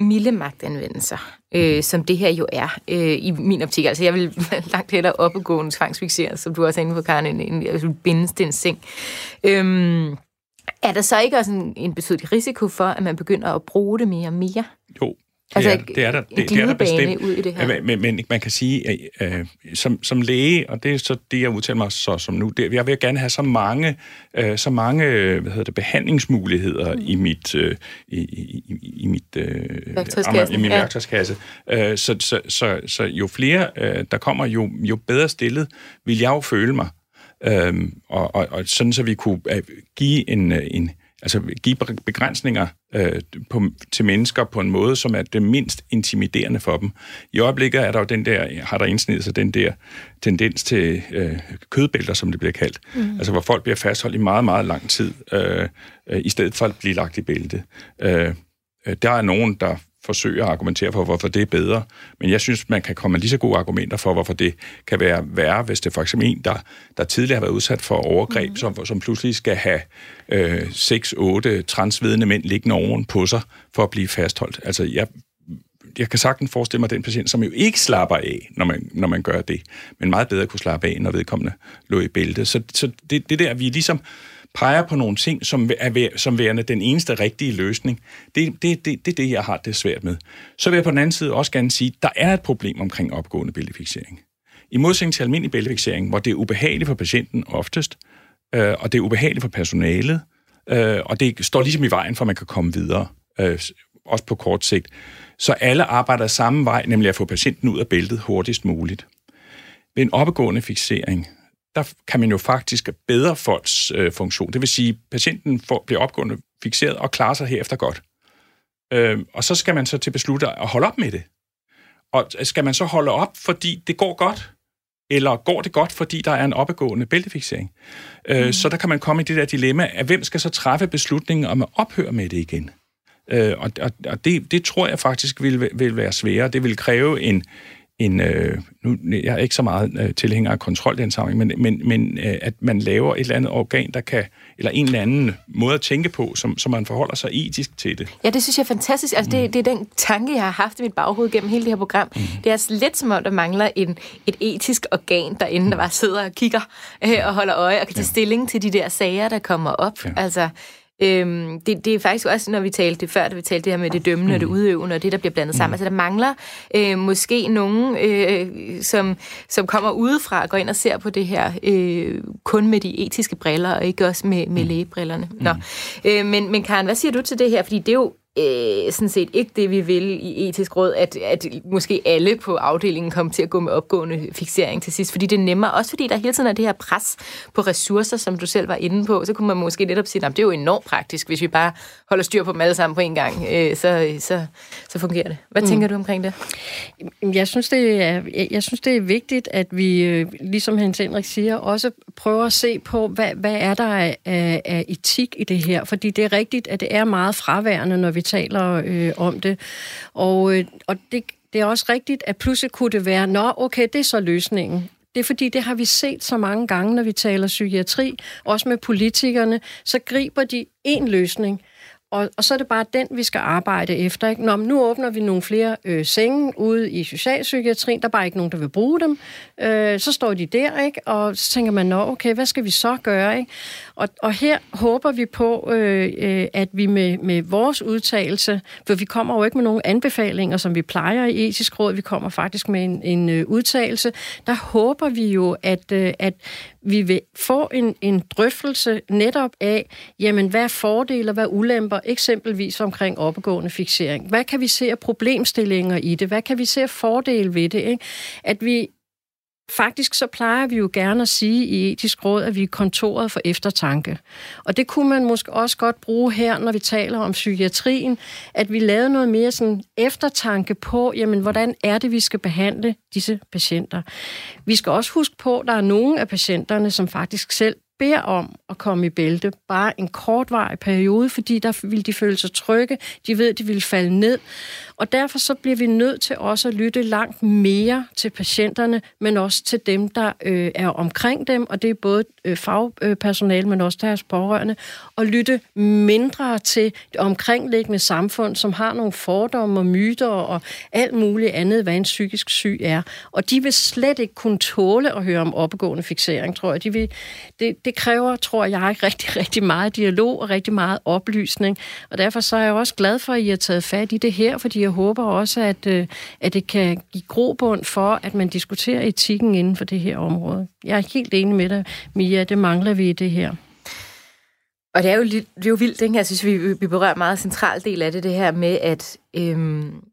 Speaker 2: milde magtanvendelser, øh, som det her jo er øh, i min optik. Altså, jeg vil langt hellere oppegående tvangsfixere, som du også er inde på, Karen, end, end jeg vil binde den seng. Øhm, er der så ikke også en, en betydelig risiko for, at man begynder at bruge det mere og mere?
Speaker 4: Jo,
Speaker 2: Altså
Speaker 4: det er, det er der, det, det er der bestemt.
Speaker 2: ud i det her.
Speaker 4: Men, men man kan sige, at øh, som, som læge, og det er så det, jeg udtaler mig så som nu, det, jeg vil gerne have så mange, øh, så mange hvad hedder det, behandlingsmuligheder mm. i mit, øh, i, i, i mit, øh, i min ja. værktøjskasse. Øh, så, så, så, så jo flere øh, der kommer, jo, jo bedre stillet vil jeg jo føle mig. Øh, og, og, og sådan, så vi kunne øh, give en, øh, en altså give begrænsninger øh, på, til mennesker på en måde, som er det mindst intimiderende for dem. I øjeblikket er der jo den der, har der indsnedet sig den der tendens til øh, kødbælter, som det bliver kaldt. Mm. Altså hvor folk bliver fastholdt i meget, meget lang tid, øh, øh, i stedet for at blive lagt i bælte. Øh, øh der er nogen, der forsøge at argumentere for, hvorfor det er bedre. Men jeg synes, man kan komme med lige så gode argumenter for, hvorfor det kan være værre, hvis det for eksempel en, der, der tidligere har været udsat for overgreb, mm. som, som pludselig skal have øh, 6-8 transvidende mænd liggende oven på sig for at blive fastholdt. Altså, jeg, jeg kan sagtens forestille mig den patient, som jo ikke slapper af, når man, når man gør det, men meget bedre kunne slappe af, når vedkommende lå i bæltet. Så, så det, det der, vi ligesom peger på nogle ting, som er som værende den eneste rigtige løsning. Det, det, det, det er det, jeg har det svært med. Så vil jeg på den anden side også gerne sige, at der er et problem omkring opgående bæltefiksering. I modsætning til almindelig bæltefiksering, hvor det er ubehageligt for patienten oftest, øh, og det er ubehageligt for personalet, øh, og det står ligesom i vejen for, at man kan komme videre, øh, også på kort sigt. Så alle arbejder samme vej, nemlig at få patienten ud af bæltet hurtigst muligt. Ved en opgående fiksering, der kan man jo faktisk bedre folks øh, funktion. Det vil sige, at patienten får, bliver opgående fixeret og klarer sig herefter godt. Øh, og så skal man så til beslutte at holde op med det. Og skal man så holde op, fordi det går godt? Eller går det godt, fordi der er en oppegående bæltefixering? Øh, mm. Så der kan man komme i det der dilemma, at hvem skal så træffe beslutningen om at ophøre med det igen? Øh, og og, og det, det tror jeg faktisk vil, vil være sværere. Det vil kræve en, en, øh, nu jeg er ikke så meget øh, tilhænger af kontrolindsamling, men, men, men øh, at man laver et eller andet organ, der kan, eller en eller anden måde at tænke på, som, som man forholder sig etisk til det.
Speaker 2: Ja, det synes jeg er fantastisk. Altså, mm. det, det er den tanke, jeg har haft i mit baghoved gennem hele det her program. Mm. Det er altså lidt som om, der mangler en, et etisk organ derinde, der bare sidder og kigger øh, og holder øje og kan tage ja. stilling til de der sager, der kommer op. Ja. Altså, Øhm, det, det er faktisk også, når vi talte det før, da vi talte det her med det dømmende og det mm. udøvende, og det, der bliver blandet sammen. Mm. Altså, der mangler øh, måske nogen, øh, som, som kommer udefra og går ind og ser på det her øh, kun med de etiske briller, og ikke også med, med mm. lægebrillerne. Nå. Øh, men, men Karen, hvad siger du til det her? Fordi det er jo øh, sådan set ikke det, vi vil i etisk råd, at, at måske alle på afdelingen kommer til at gå med opgående fixering til sidst, fordi det er nemmere, også fordi der hele tiden er det her pres på ressourcer, som du selv var inde på, så kunne man måske netop sige, at det er jo enormt praktisk, hvis vi bare holder styr på dem alle sammen på en gang, øh, så, så, så fungerer det. Hvad mm. tænker du omkring det?
Speaker 3: Jeg synes, det er, jeg synes, det er vigtigt, at vi, øh, ligesom Hans Henrik siger, også prøver at se på, hvad, hvad er der af, af etik i det her, fordi det er rigtigt, at det er meget fraværende, når vi taler øh, om det. Og, øh, og det, det er også rigtigt, at pludselig kunne det være, nå, okay, det er så løsningen. Det er fordi, det har vi set så mange gange, når vi taler psykiatri, også med politikerne, så griber de en løsning, og, og så er det bare den, vi skal arbejde efter. Ikke? Nå, men nu åbner vi nogle flere øh, senge ude i socialpsykiatrien. Der er bare ikke nogen, der vil bruge dem. Øh, så står de der, ikke? og så tænker man, nå, okay, hvad skal vi så gøre? Ikke? Og, og her håber vi på, øh, øh, at vi med, med vores udtalelse, for vi kommer jo ikke med nogen anbefalinger, som vi plejer i etisk råd, vi kommer faktisk med en, en øh, udtalelse, der håber vi jo, at, øh, at vi vil få en, en drøftelse netop af, jamen, hvad er fordele og hvad er ulemper, eksempelvis omkring oppegående fixering. Hvad kan vi se af problemstillinger i det? Hvad kan vi se af fordele ved det? Ikke? At vi Faktisk så plejer vi jo gerne at sige i etisk råd, at vi er kontoret for eftertanke. Og det kunne man måske også godt bruge her, når vi taler om psykiatrien, at vi lavede noget mere sådan eftertanke på, jamen hvordan er det, vi skal behandle disse patienter. Vi skal også huske på, at der er nogle af patienterne, som faktisk selv beder om at komme i bælte, bare en kortvarig periode, fordi der vil de føle sig trygge, de ved, at de vil falde ned. Og derfor så bliver vi nødt til også at lytte langt mere til patienterne, men også til dem, der øh, er omkring dem, og det er både øh, fagpersonale, men også deres pårørende, og lytte mindre til det omkringliggende samfund, som har nogle fordomme og myter og alt muligt andet, hvad en psykisk syg er. Og de vil slet ikke kunne tåle at høre om opgående fixering, tror jeg. De vil, det, det kræver, tror jeg, rigtig, rigtig meget dialog og rigtig meget oplysning. Og derfor så er jeg også glad for, at I har taget fat i det her, fordi jeg håber også, at, øh, at det kan give grobund for, at man diskuterer etikken inden for det her område. Jeg er helt enig med dig, Mia, det mangler vi i det her.
Speaker 2: Og det er jo, det er jo vildt, ikke? Altså, jeg synes, vi, vi berører en meget central del af det, det her med, at øhm,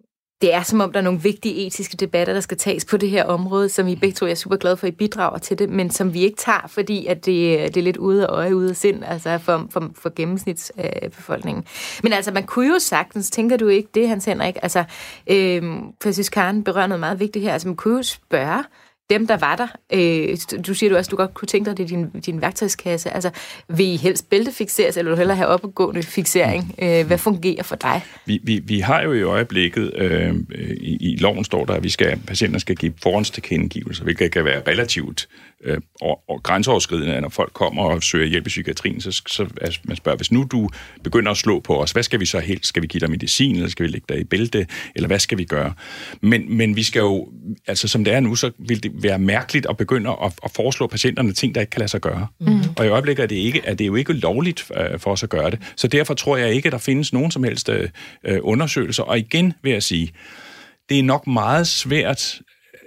Speaker 2: det er som om, der er nogle vigtige etiske debatter, der skal tages på det her område, som I begge to er super glade for, at I bidrager til det, men som vi ikke tager, fordi at det, det er lidt ude af øje, ude af sind, altså for, for, for gennemsnitsbefolkningen. Øh, men altså, man kunne jo sagtens, tænker du ikke det, Hans Henrik? Altså, øh, for jeg synes, Karen berører noget meget vigtigt her. Altså, man kunne jo spørge, dem, der var der, øh, du siger du også, du godt kunne tænke dig, det er din, din værktøjskasse. Altså, vil I helst bæltefixeres, eller vil du hellere have opadgående fixering? Øh, hvad fungerer for dig?
Speaker 4: Vi, vi, vi har jo i øjeblikket, øh, i, i loven står der, at vi skal, patienter skal give forhåndstilkendegivelser, hvilket kan være relativt øh, og, og grænseoverskridende, når folk kommer og søger hjælp i psykiatrien, så, så altså, man spørger, hvis nu du begynder at slå på os, hvad skal vi så helt? Skal vi give dig medicin, eller skal vi lægge dig i bælte, eller hvad skal vi gøre? Men, men vi skal jo, altså som det er nu, så vil det være mærkeligt at begynde at, at foreslå patienterne ting, der ikke kan lade sig gøre. Mm. Og i øjeblikket er det, ikke, er det jo ikke lovligt øh, for os at gøre det. Så derfor tror jeg ikke, at der findes nogen som helst øh, undersøgelser. Og igen vil jeg sige, det er nok meget svært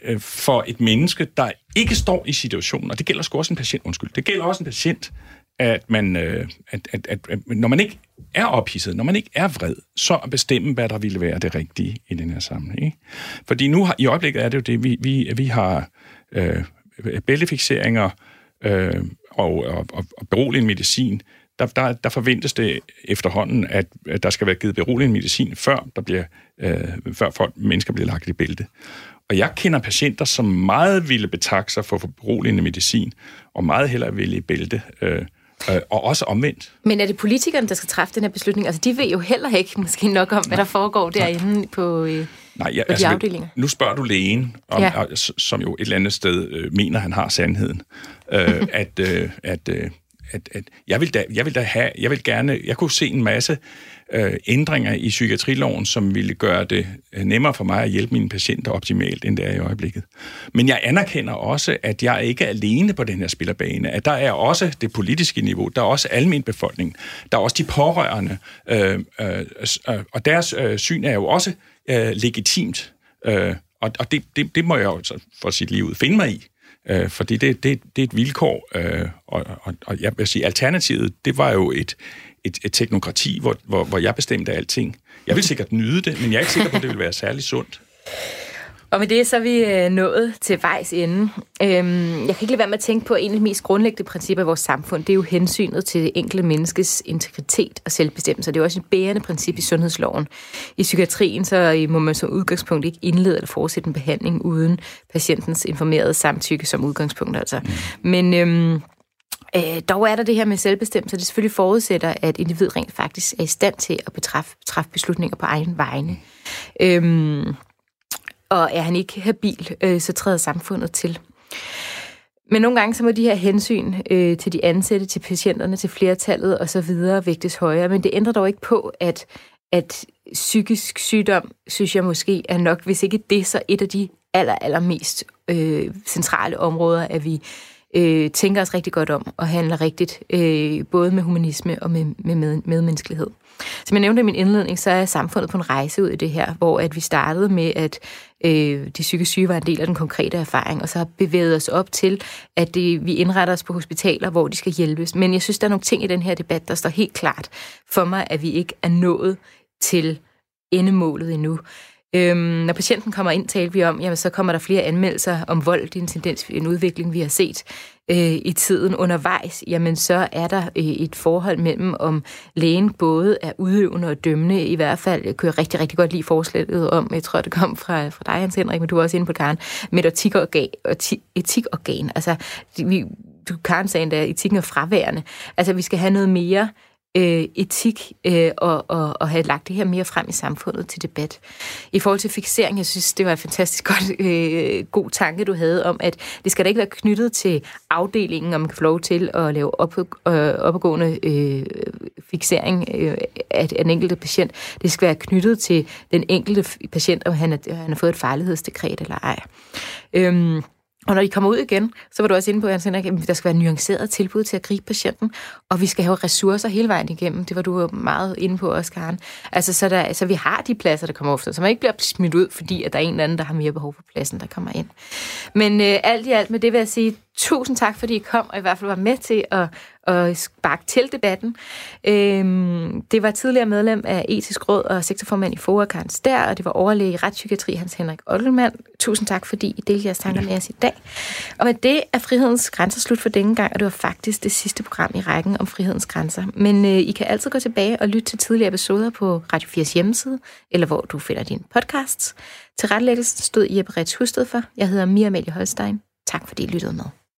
Speaker 4: øh, for et menneske, der ikke står i situationen, og det gælder sgu også en patient, undskyld, det gælder også en patient, at man, øh, at, at, at, at når man ikke er ophidset, når man ikke er vred, så at bestemme, hvad der ville være det rigtige i den her sammenhæng. Ikke? Fordi nu har, i øjeblikket er det jo det, vi, vi, vi har øh, bæltefixeringer øh, og, og, og, og beroligende medicin, der, der, der forventes det efterhånden, at, at der skal være givet beroligende medicin, før, der bliver, øh, før folk, mennesker bliver lagt i bælte. Og jeg kender patienter, som meget ville betakke sig for beroligende medicin, og meget hellere ville i bælte. Øh, øh, og også omvendt.
Speaker 2: Men er det politikerne, der skal træffe den her beslutning? Altså, de ved jo heller ikke måske nok om, hvad der foregår derinde på, øh, Nej, ja, på de altså, afdelinger.
Speaker 4: Nu spørger du lægen, om, ja. som jo et eller andet sted øh, mener, han har sandheden, øh, at, øh, at, øh, at, at jeg, vil da, jeg vil da have, jeg vil gerne, jeg kunne se en masse øh, ændringer i psykiatriloven, som ville gøre det nemmere for mig at hjælpe mine patienter optimalt, end det er i øjeblikket. Men jeg anerkender også, at jeg ikke er alene på den her spillerbane, at der er også det politiske niveau, der er også almen befolkning, der er også de pårørende, øh, øh, øh og deres øh, syn er jo også øh, legitimt, øh, og, og det, det, det må jeg jo for sit liv finde mig i. Øh, fordi det, det, det er et vilkår, øh, og, og, og jeg vil sige, alternativet, det var jo et, et, et teknokrati, hvor, hvor, hvor jeg bestemte alting. Jeg vil sikkert nyde det, men jeg er ikke sikker på, at det vil være særlig sundt.
Speaker 2: Og med det så er vi øh, nået til vejs ende. Øhm, jeg kan ikke lade være med at tænke på en af de mest grundlæggende principper i vores samfund. Det er jo hensynet til det enkelte menneskes integritet og selvbestemmelse. Det er også et bærende princip i sundhedsloven. I psykiatrien så øh, må man som udgangspunkt ikke indlede eller fortsætte en behandling uden patientens informerede samtykke som udgangspunkt. Altså. Men øhm, Øh, dog er der det her med selvbestemmelse, det selvfølgelig forudsætter, at individet rent faktisk er i stand til at betræffe, træffe beslutninger på egen vegne. Øhm, og er han ikke habil, øh, så træder samfundet til. Men nogle gange så må de her hensyn øh, til de ansatte, til patienterne, til flertallet osv. vægtes højere. Men det ændrer dog ikke på, at, at psykisk sygdom, synes jeg måske, er nok, hvis ikke det, så et af de aller, allermest øh, centrale områder, at vi øh, tænker os rigtig godt om og handler rigtigt, øh, både med humanisme og med, med, med medmenneskelighed. Som jeg nævnte i min indledning, så er samfundet på en rejse ud i det her, hvor at vi startede med, at øh, de psykisk syge var en del af den konkrete erfaring, og så har bevæget os op til, at det, vi indretter os på hospitaler, hvor de skal hjælpes. Men jeg synes, der er nogle ting i den her debat, der står helt klart for mig, at vi ikke er nået til endemålet endnu. Øhm, når patienten kommer ind, taler vi om, jamen, så kommer der flere anmeldelser om vold. Det er en tendens, en udvikling, vi har set øh, i tiden undervejs. Jamen, så er der øh, et forhold mellem, om lægen både er udøvende og dømmende. I hvert fald jeg kunne jeg rigtig, rigtig godt lide forslaget om, jeg tror, det kom fra, fra dig, Hans Henrik, men du var også inde på Karen, med et etikorgan. etikorgan. Altså, vi, du, Karen sagde at etikken er fraværende. Altså, vi skal have noget mere øh, etik øh, og, og, og have lagt det her mere frem i samfundet til debat. I forhold til fixering, jeg synes, det var en fantastisk godt, øh, god tanke, du havde om, at det skal da ikke være knyttet til afdelingen, om man kan få lov til at lave op, øh, opgående øh, fixering øh, af, af den enkelte patient. Det skal være knyttet til den enkelte patient, om han, er, han har fået et farlighedsdekret eller ej. Øhm, og når de kommer ud igen, så var du også inde på, Hans Henrik, at der skal være nuanceret tilbud til at gribe patienten, og vi skal have ressourcer hele vejen igennem. Det var du meget inde på også, Karen. Altså, så, der, så vi har de pladser, der kommer ofte, så man ikke bliver smidt ud, fordi at der er en eller anden, der har mere behov for pladsen, der kommer ind. Men øh, alt i alt med det vil jeg sige, tusind tak, fordi I kom, og i hvert fald var med til at, at sparke til debatten. Øhm, det var tidligere medlem af Etisk Råd og sektorformand i FOA, Karen Stær, og det var overlæge i retspsykiatri, Hans Henrik Oldelmann. Tusind tak, fordi I delte jeres tanker med os i dag. Og med det er frihedens grænser slut for denne gang, og det var faktisk det sidste program i rækken om frihedens grænser. Men øh, I kan altid gå tilbage og lytte til tidligere episoder på Radio 4's hjemmeside, eller hvor du finder din podcasts. Til retlæggelsen stod Jeppe Rets Husted for. Jeg hedder Mia Amalie Holstein. Tak fordi I lyttede med.